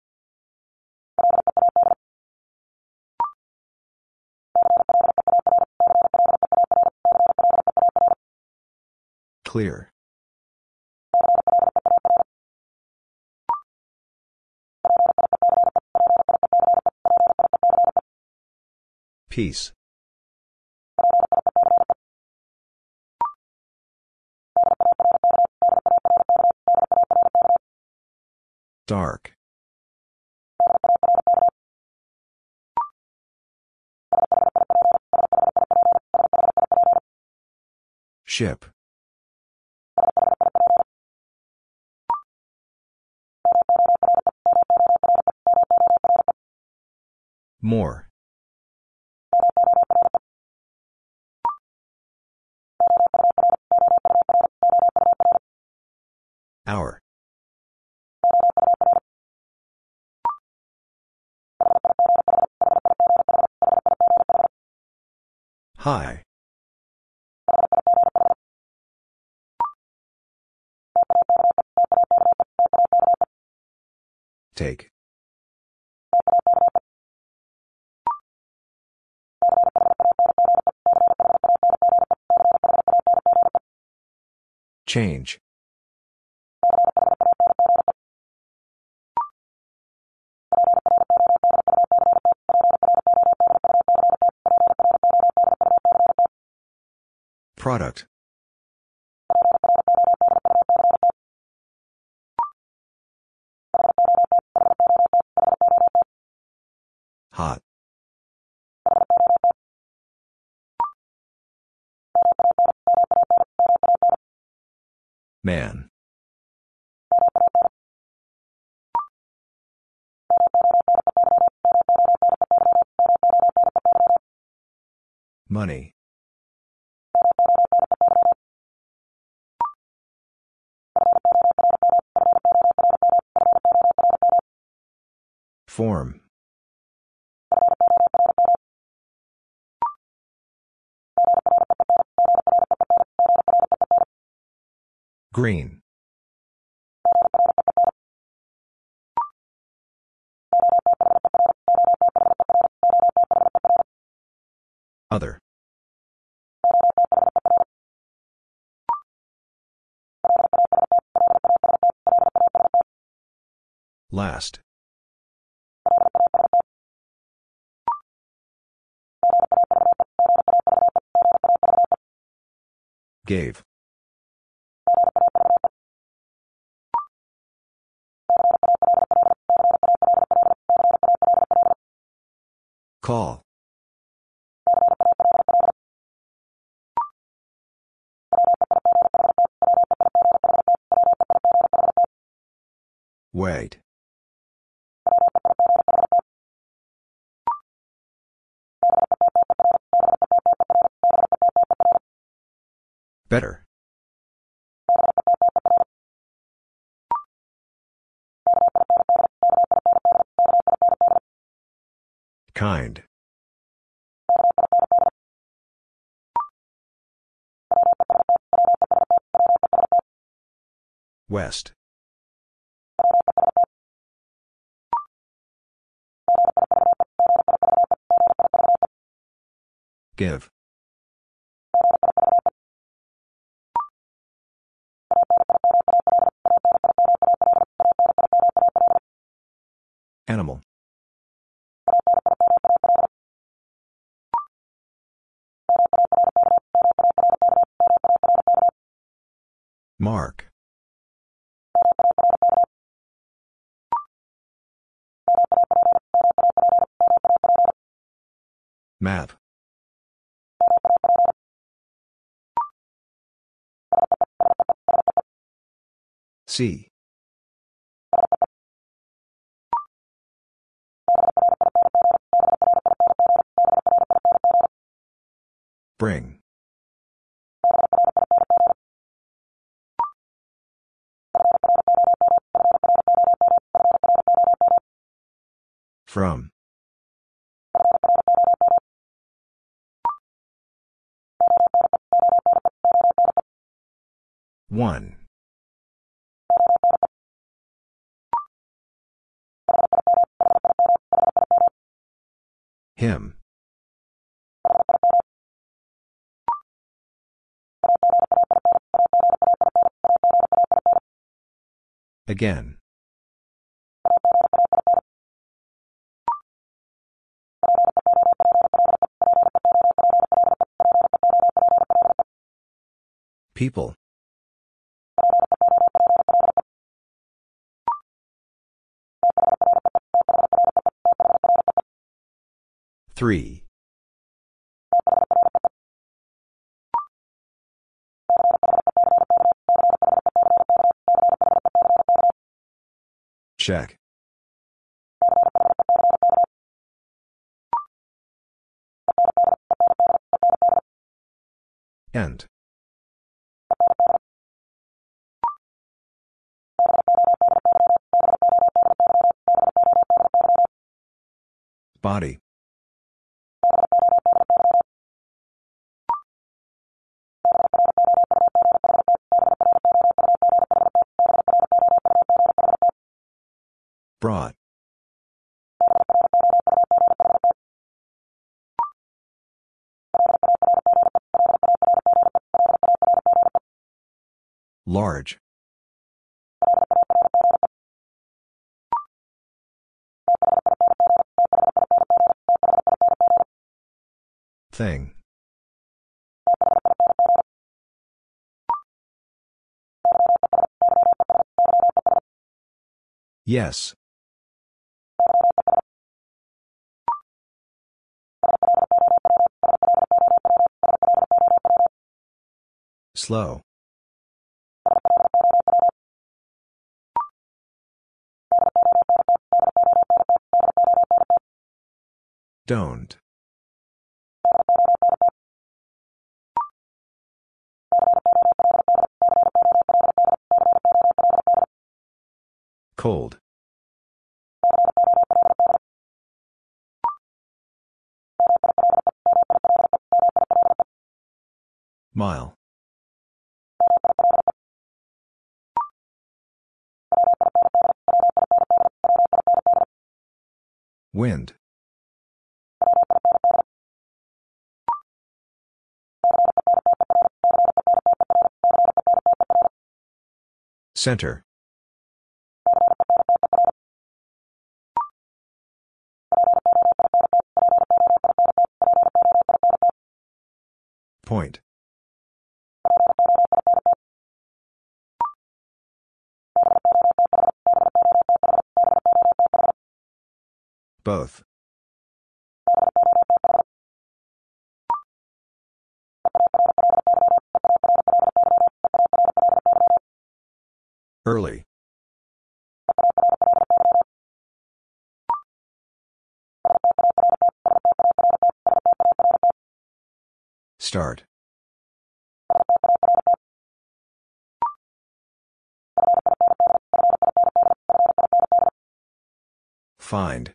Clear. Peace. Dark. Ship. More. Hour. High. Take. Change. Product. Money. Form. Green. Last. Gave. Call. Wait. West. See. Bring. From. One. Him. Again. People. Three. Check. End. Body. Large. Thing. Yes. Slow. Don't. Cold. Mile. Wind. Center. Point. Both. Early. Start. Find.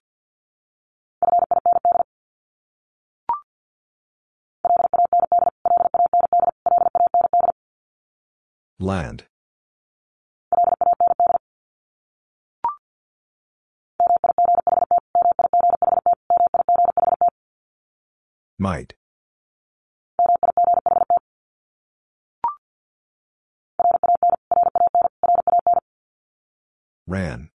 Land. Might. Ran.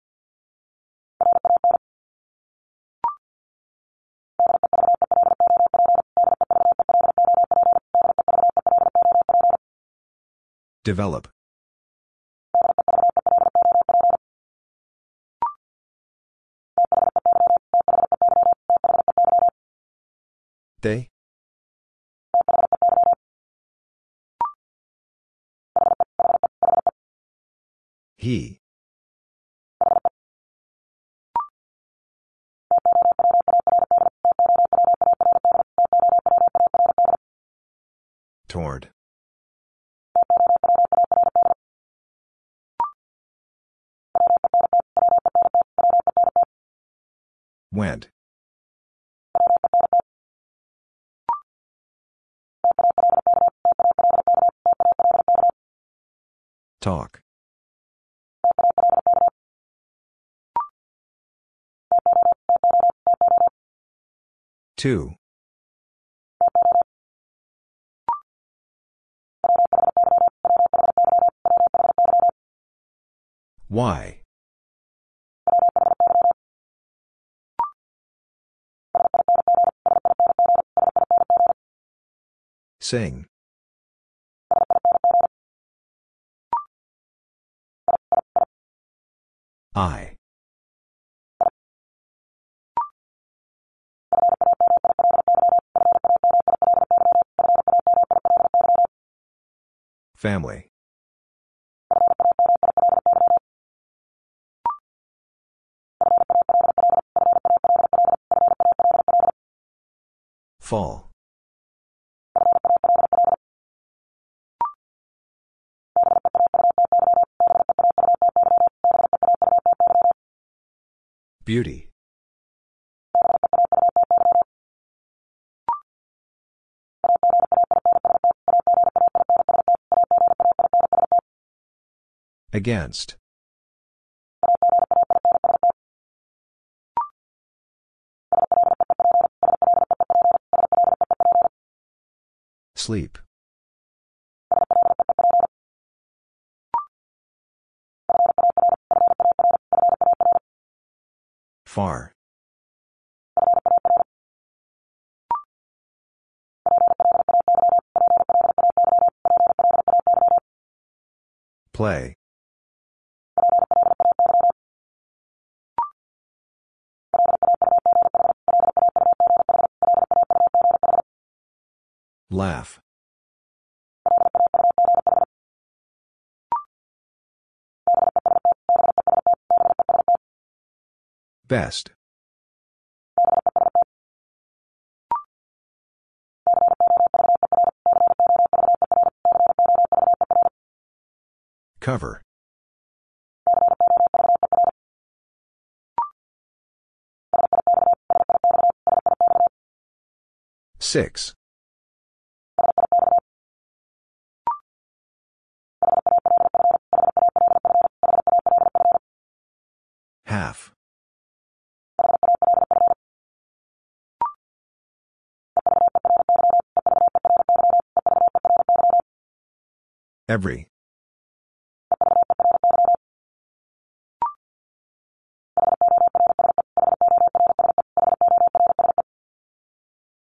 Develop. They? He. Toward. Went. Talk. Two. Why? Sing. I. Family. Fall. Beauty. Against. Sleep. Far. Play. Laugh. Best. Cover. Six. Every.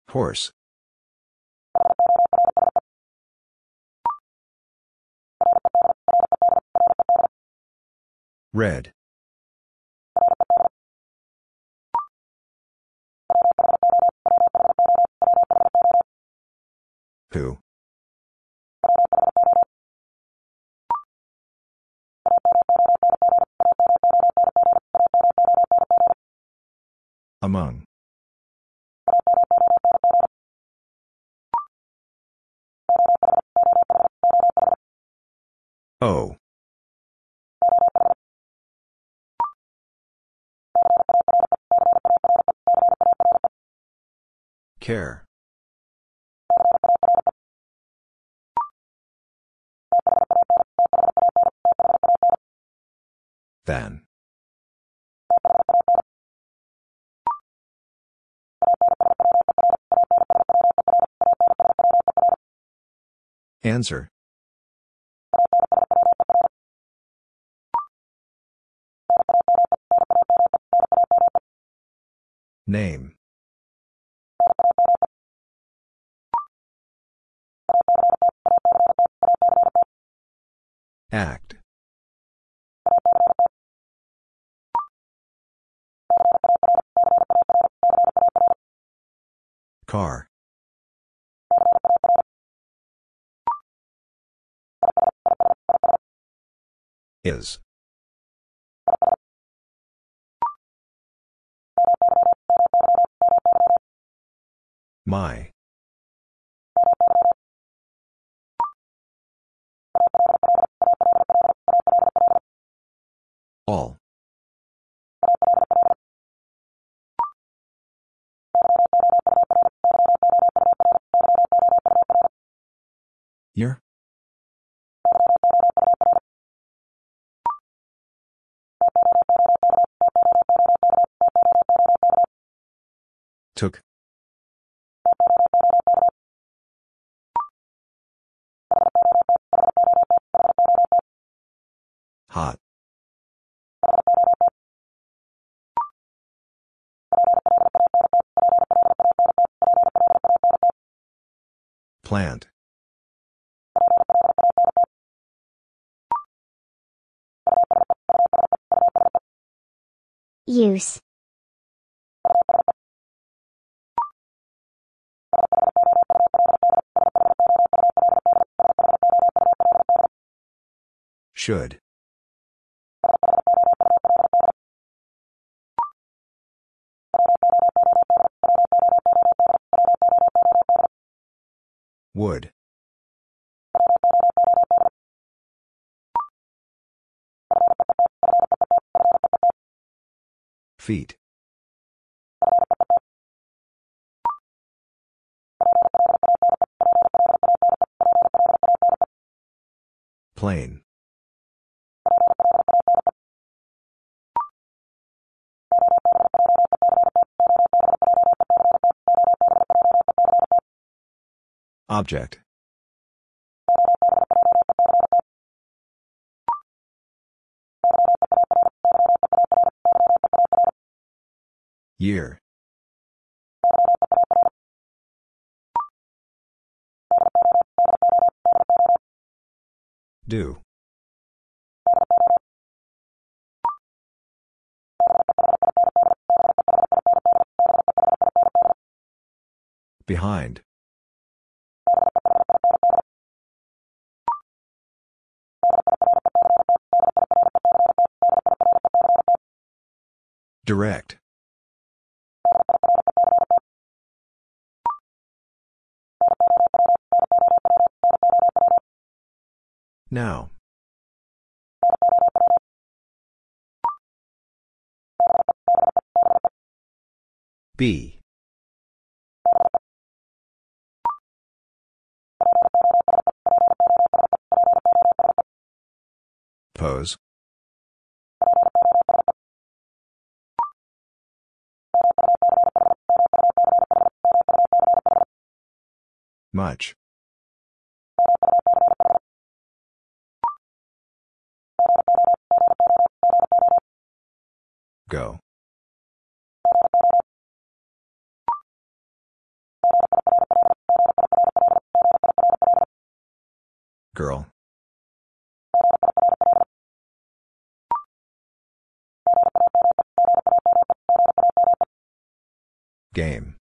Horse. Red. Care. Than. Answer. Name. Act. Car. Is. My. All. Your. Took. Hot. Plant. Use. Should. Would. Feet. Plain. Object. Year. Do. Behind. Direct. Now. B. Much. Go. Girl. Game.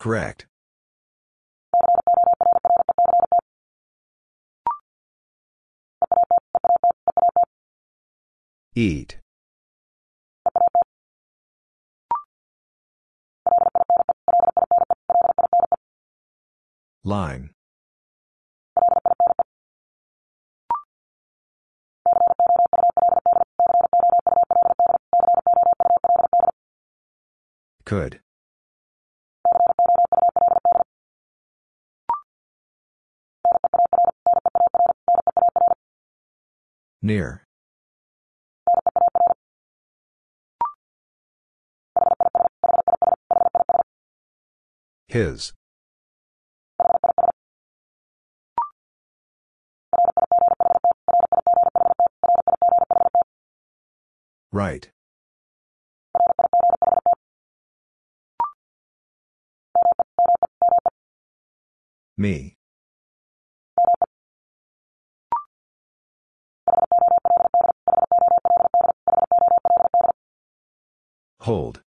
Correct. Near. His. Right. Me. Hold.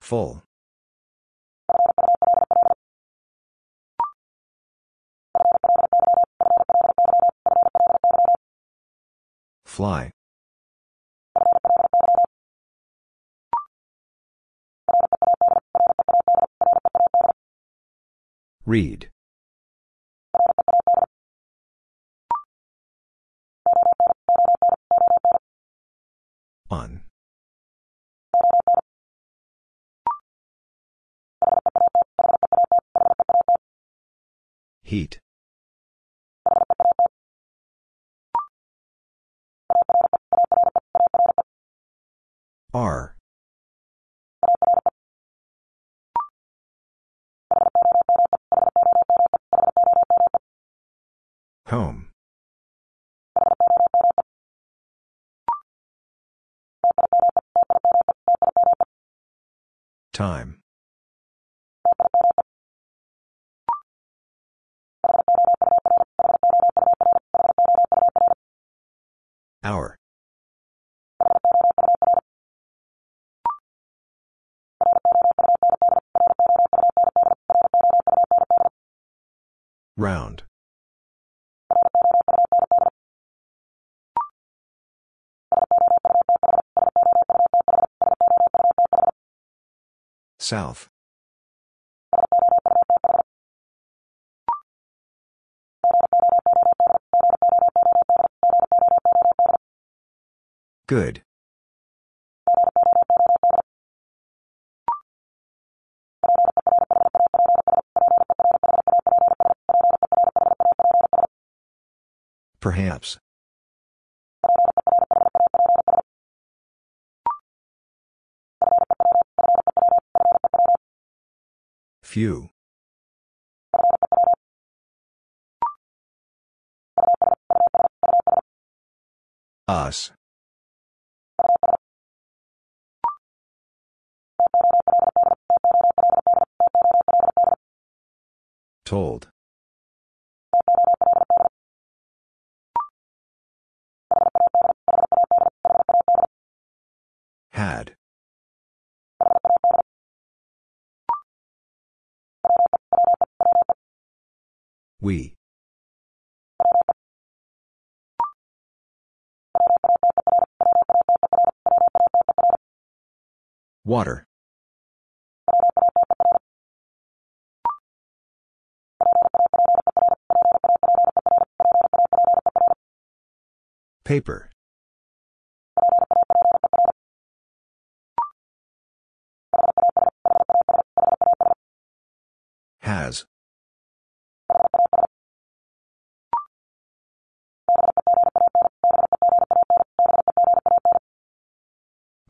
Full. Fly. Read. On. Heat. R. Home. Time. Hour. Round. South. Good. Perhaps. Few. Us. Told. Had. We. Water. Paper. Has.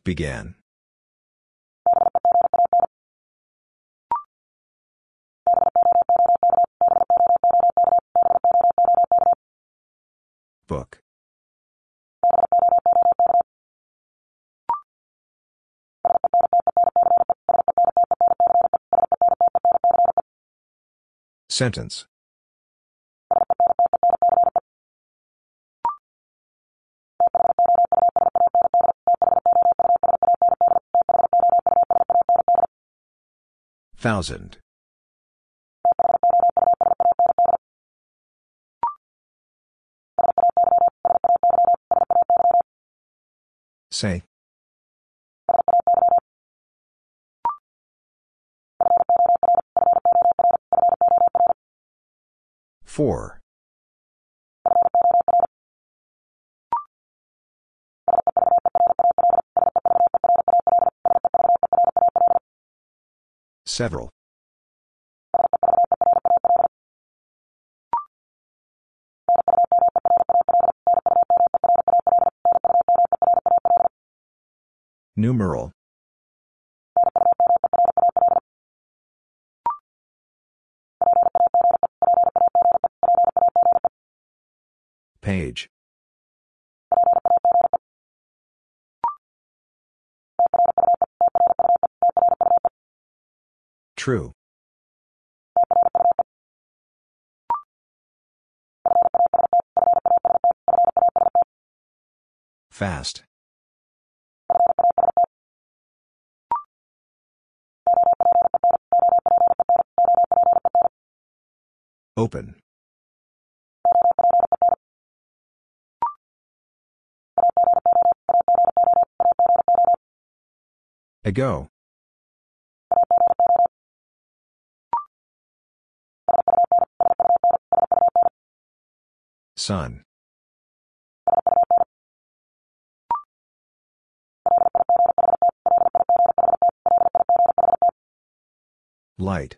Began. Book. Sentence. Thousand. Say. Four. Several. Numeral. True. Fast. Open. Ago. Sun. Light.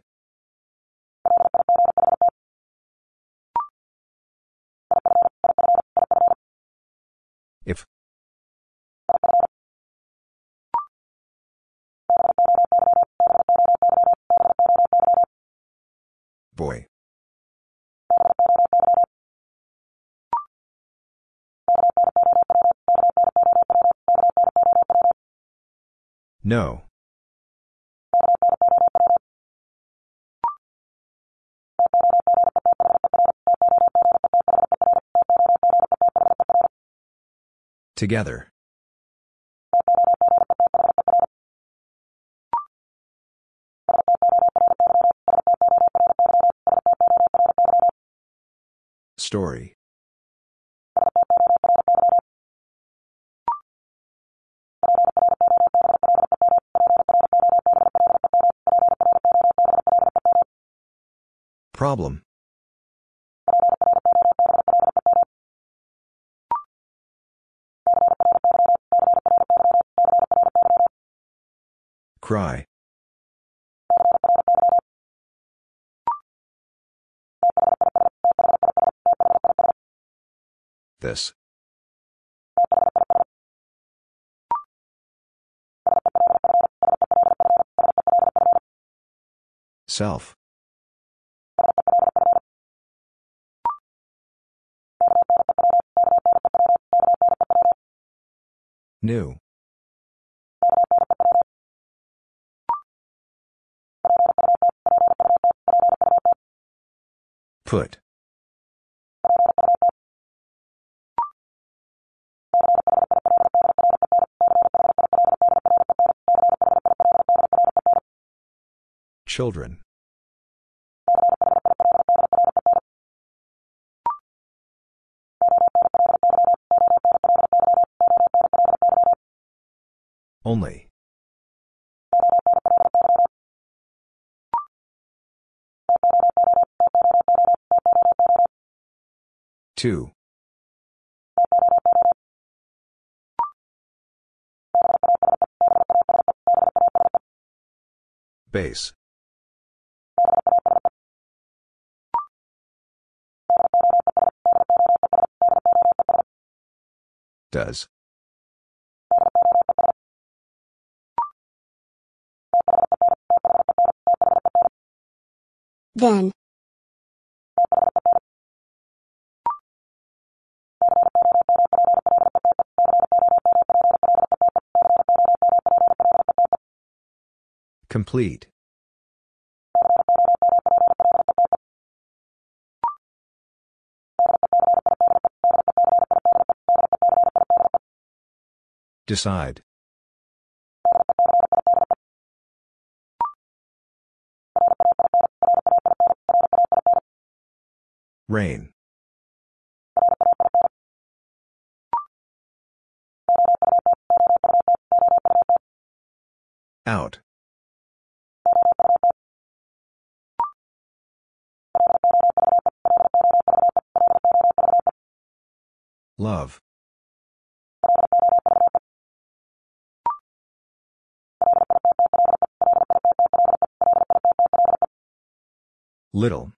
If. Boy. No. Together. Story. Problem. Cry. This. Self. New. Put. Children. Only. Two. Base. Does. Then. Complete. Decide. Rain. Out. Love. Little.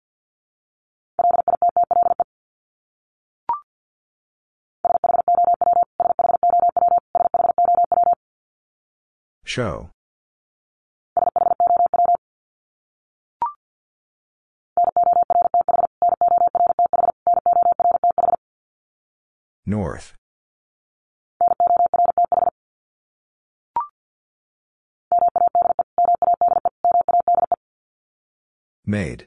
Show. North. Made.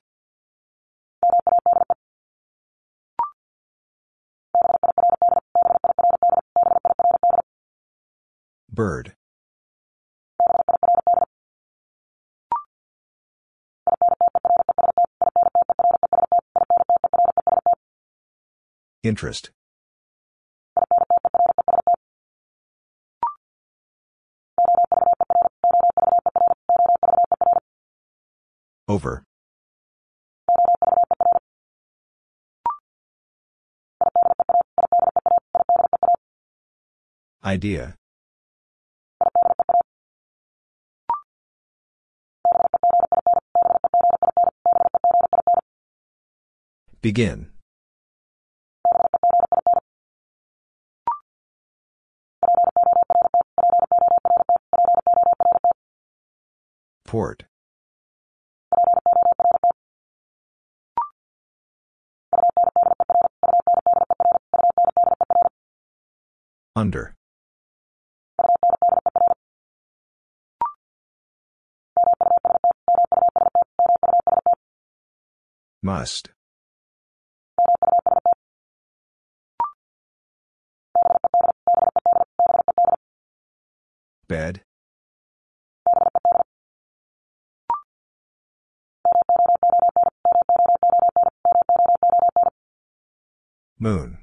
Bird. Interest. Over. Idea. Begin. Port. Moon.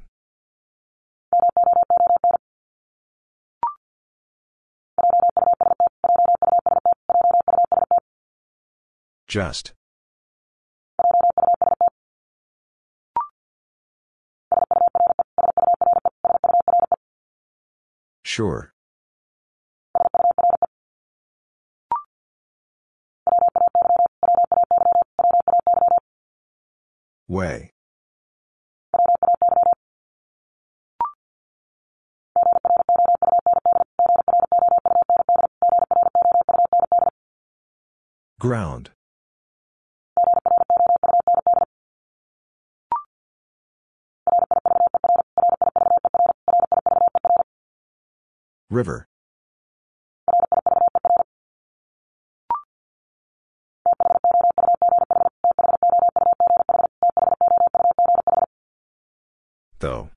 Just. Sure. Way. Ground. River. Though.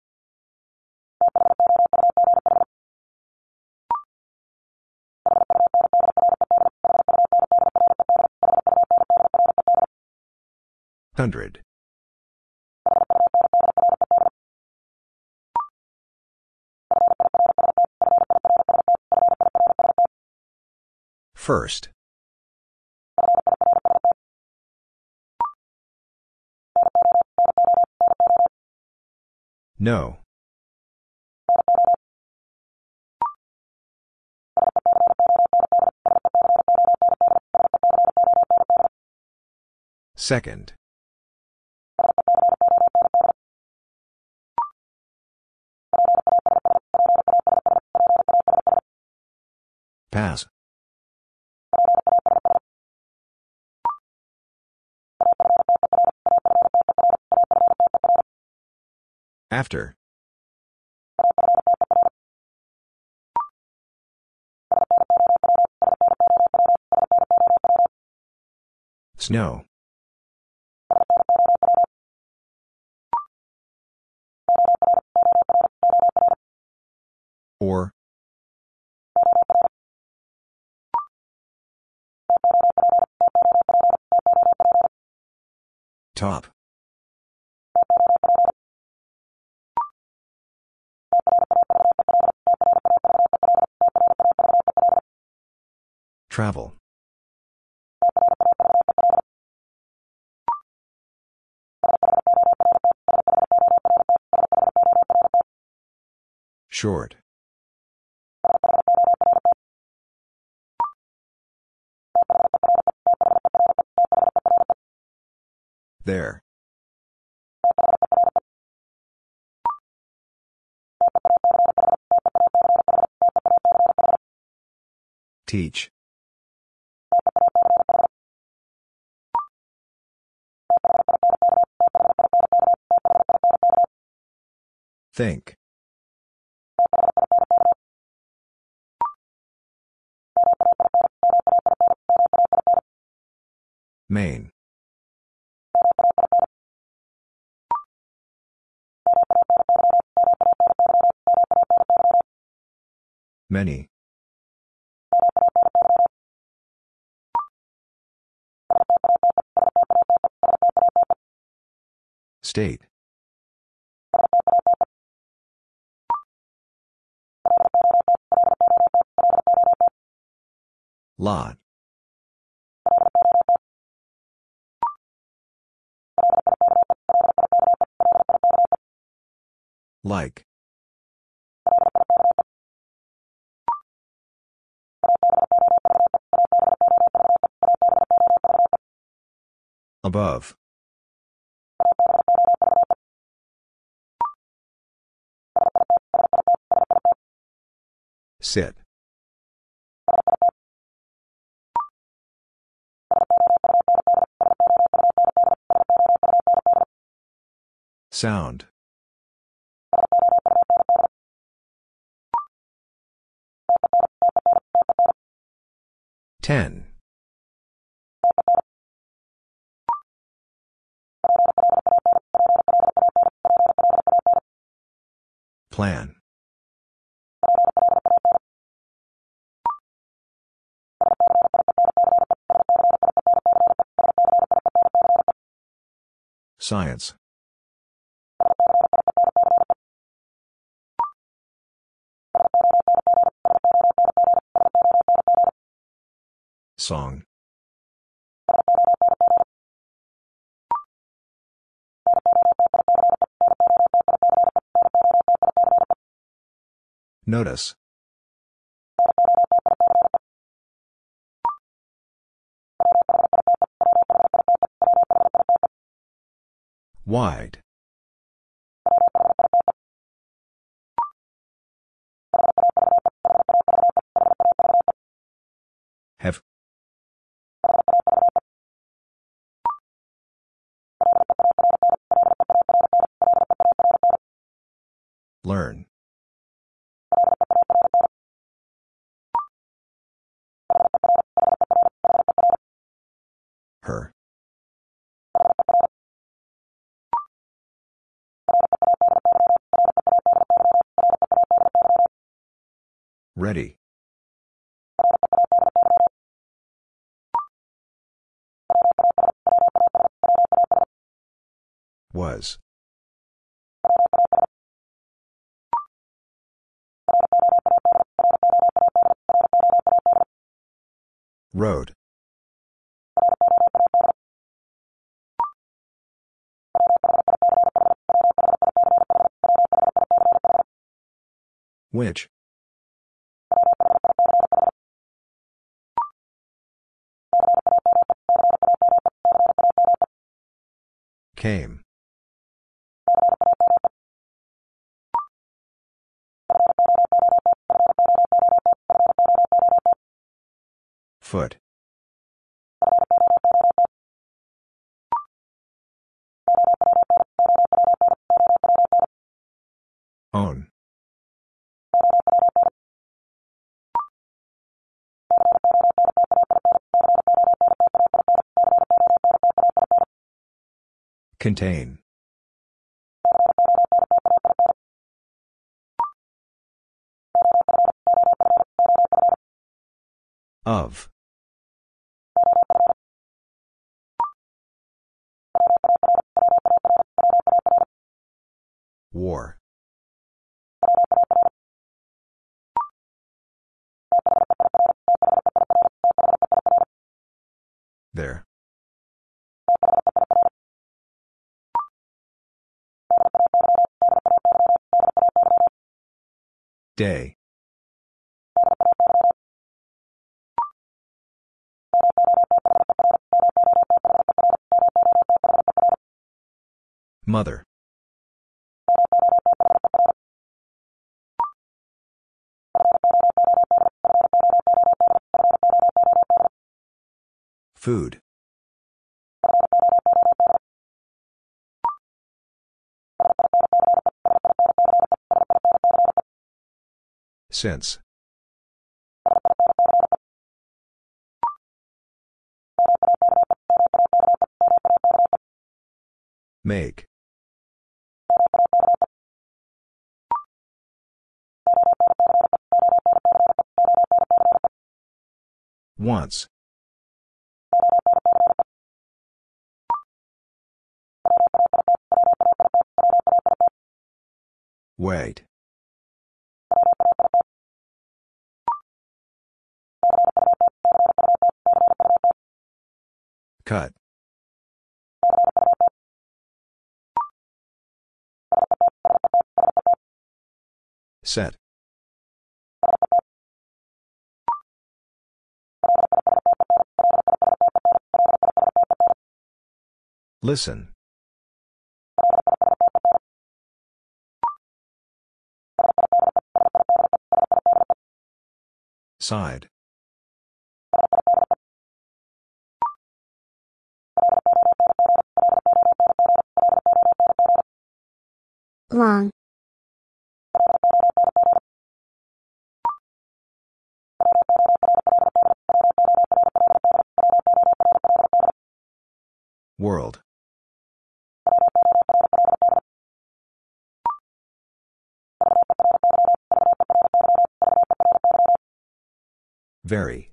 Hundred. First. No. Second. After. Snow. Or. Top. Travel. Short. There. Teach. Think. Main. Many. State. Lot. Like. Above. Sit. Sound. Ten. Plan. Science. Song. Notice. Wide. Have. Learn. Ready. Was. Road. Which? Came. Foot. Contain. Of. War. Day. Mother. Food. Since. Make. Once. Wait. Cut. Set. Listen. Side. Long, World. Very.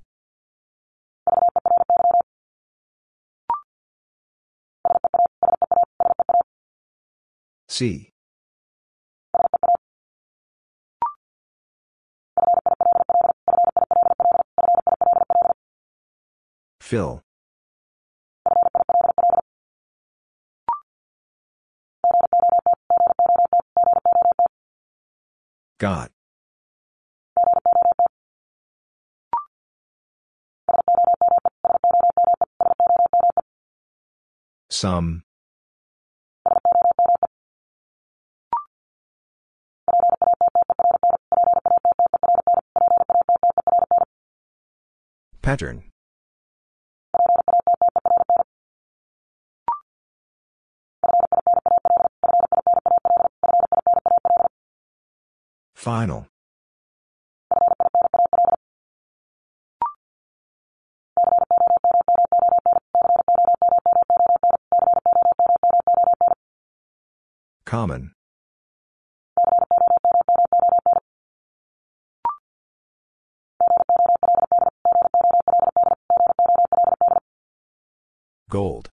See. Fill. Got. Some. Pattern. Final. Common. Gold.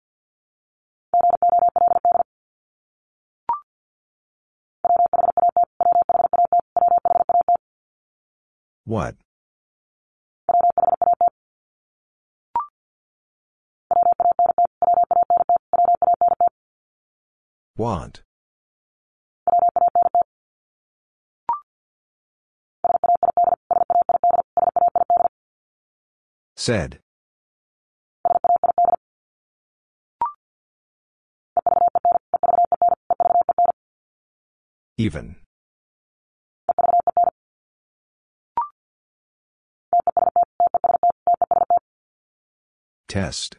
What? Want. Said. Even. Test.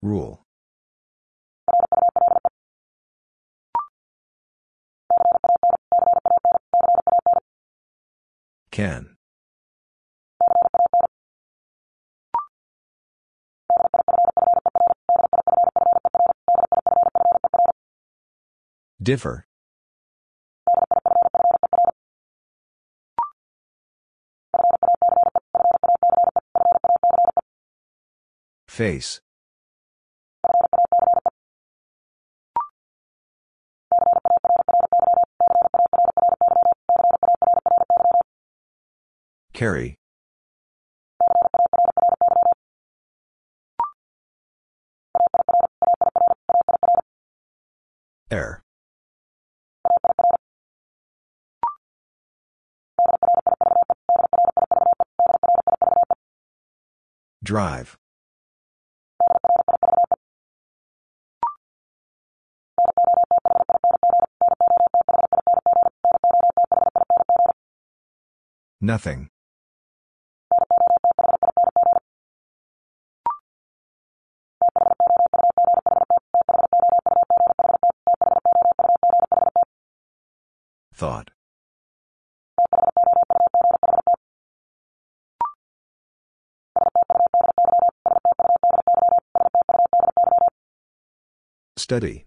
Rule. Can. Differ. Face. Carry. Air. Drive. Nothing. Thought. Study.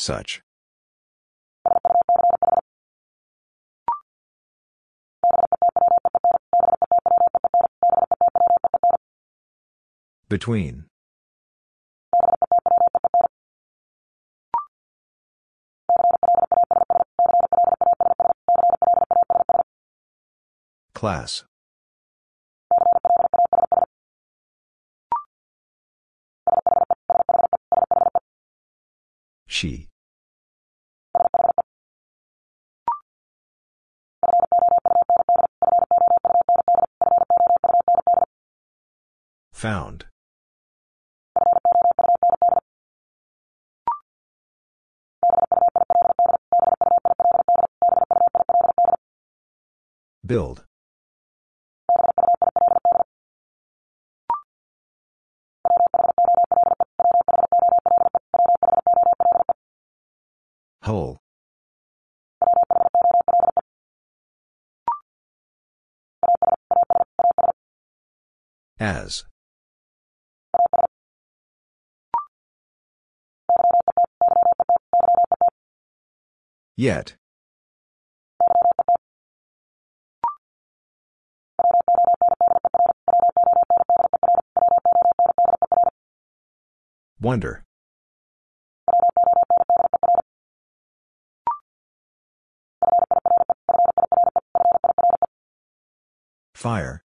Such. Between. Class. She. Found. Build. Yet. Wonder. Fire.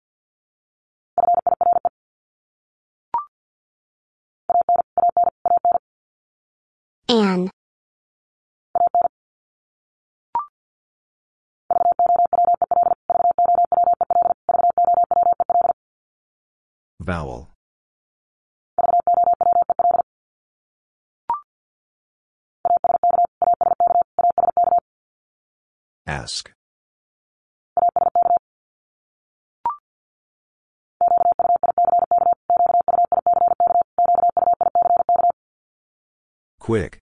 Quick.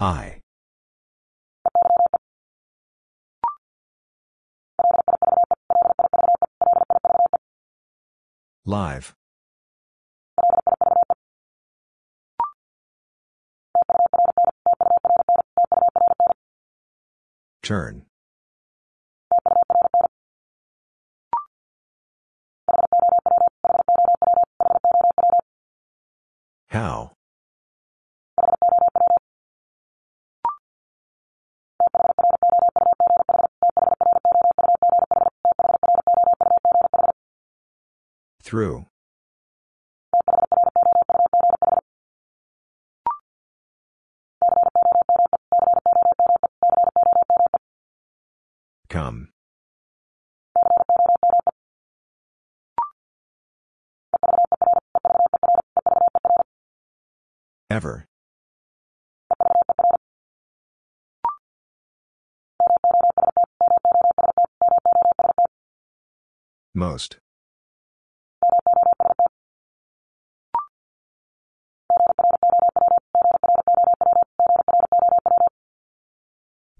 I. Live. Turn. How? Through. Ever. Most.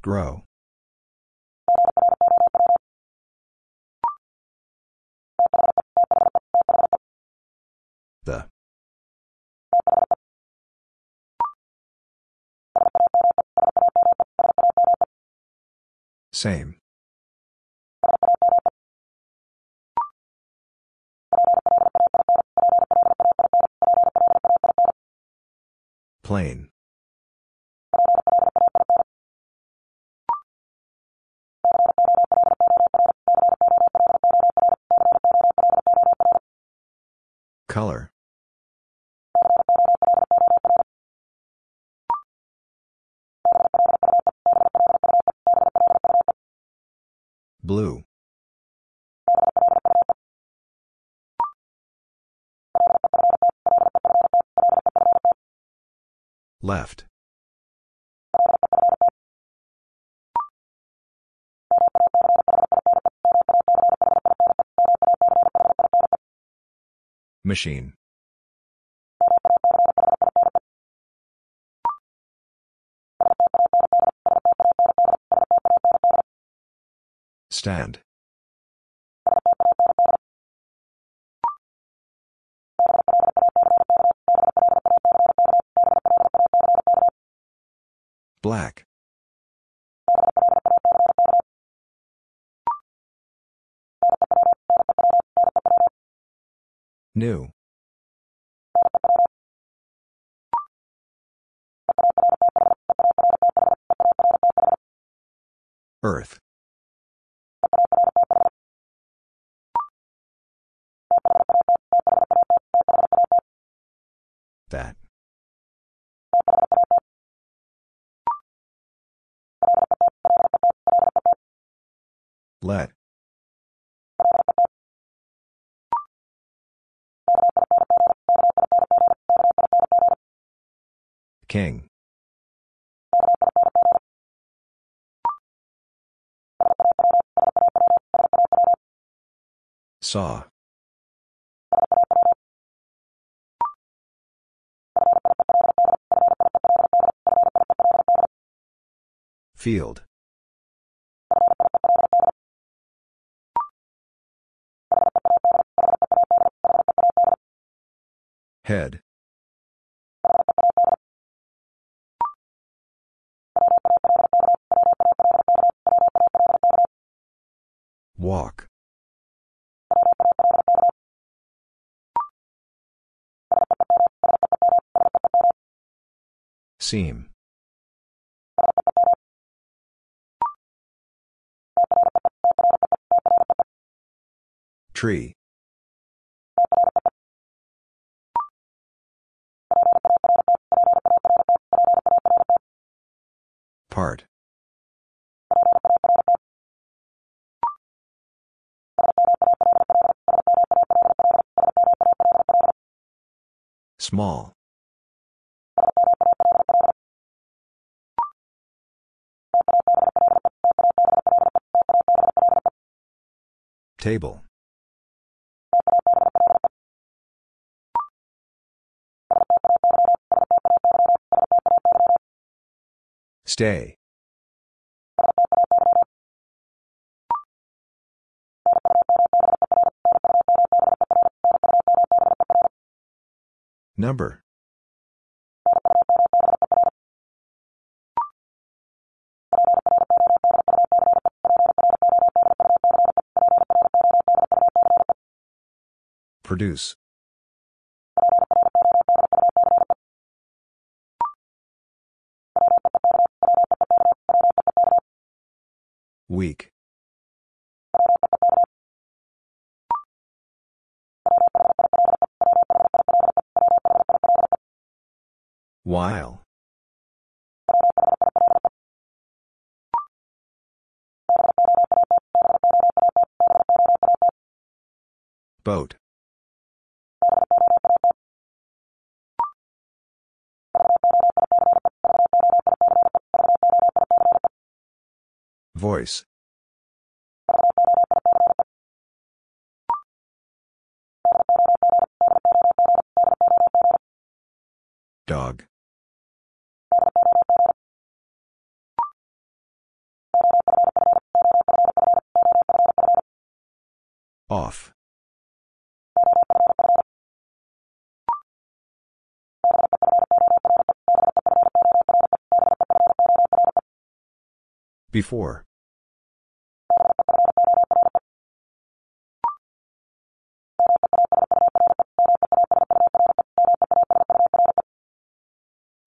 Grow. Same. Plain. Color. Machine. Stand. Black. New. King. Saw. Field. Head. Walk. Seem. Tree. Part. Small. Table. Stay. Number. Produce. Week. While. Boat. Voice. Off. Before.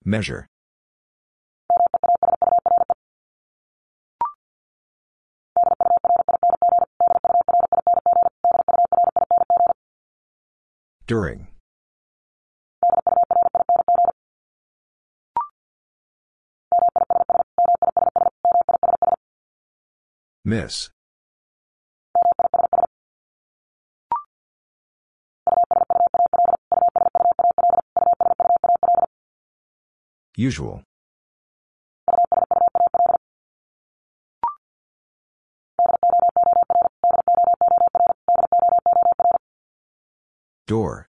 Measure. During. Miss. Usual. Door.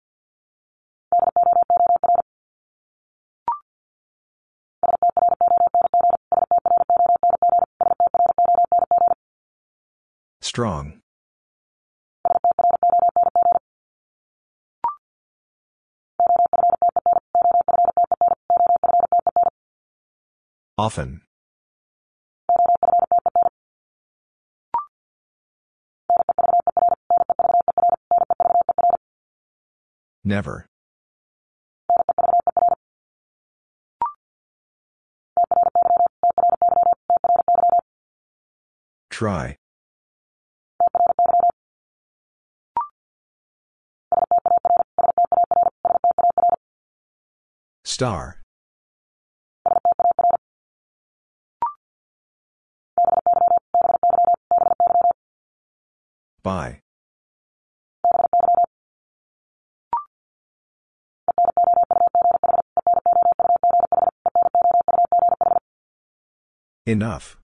Strong. Often. Never. Try. Star. By. Enough.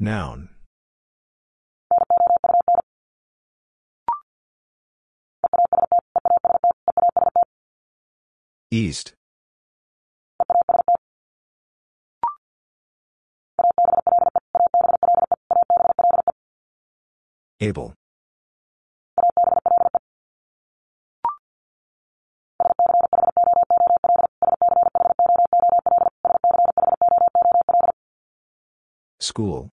Noun. East. Able. School.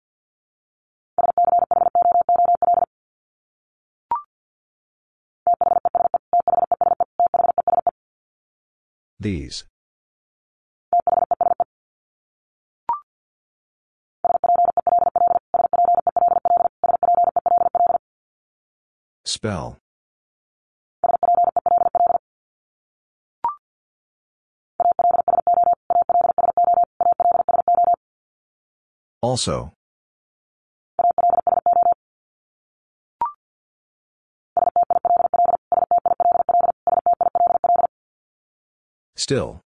These. Spell. Also. Still.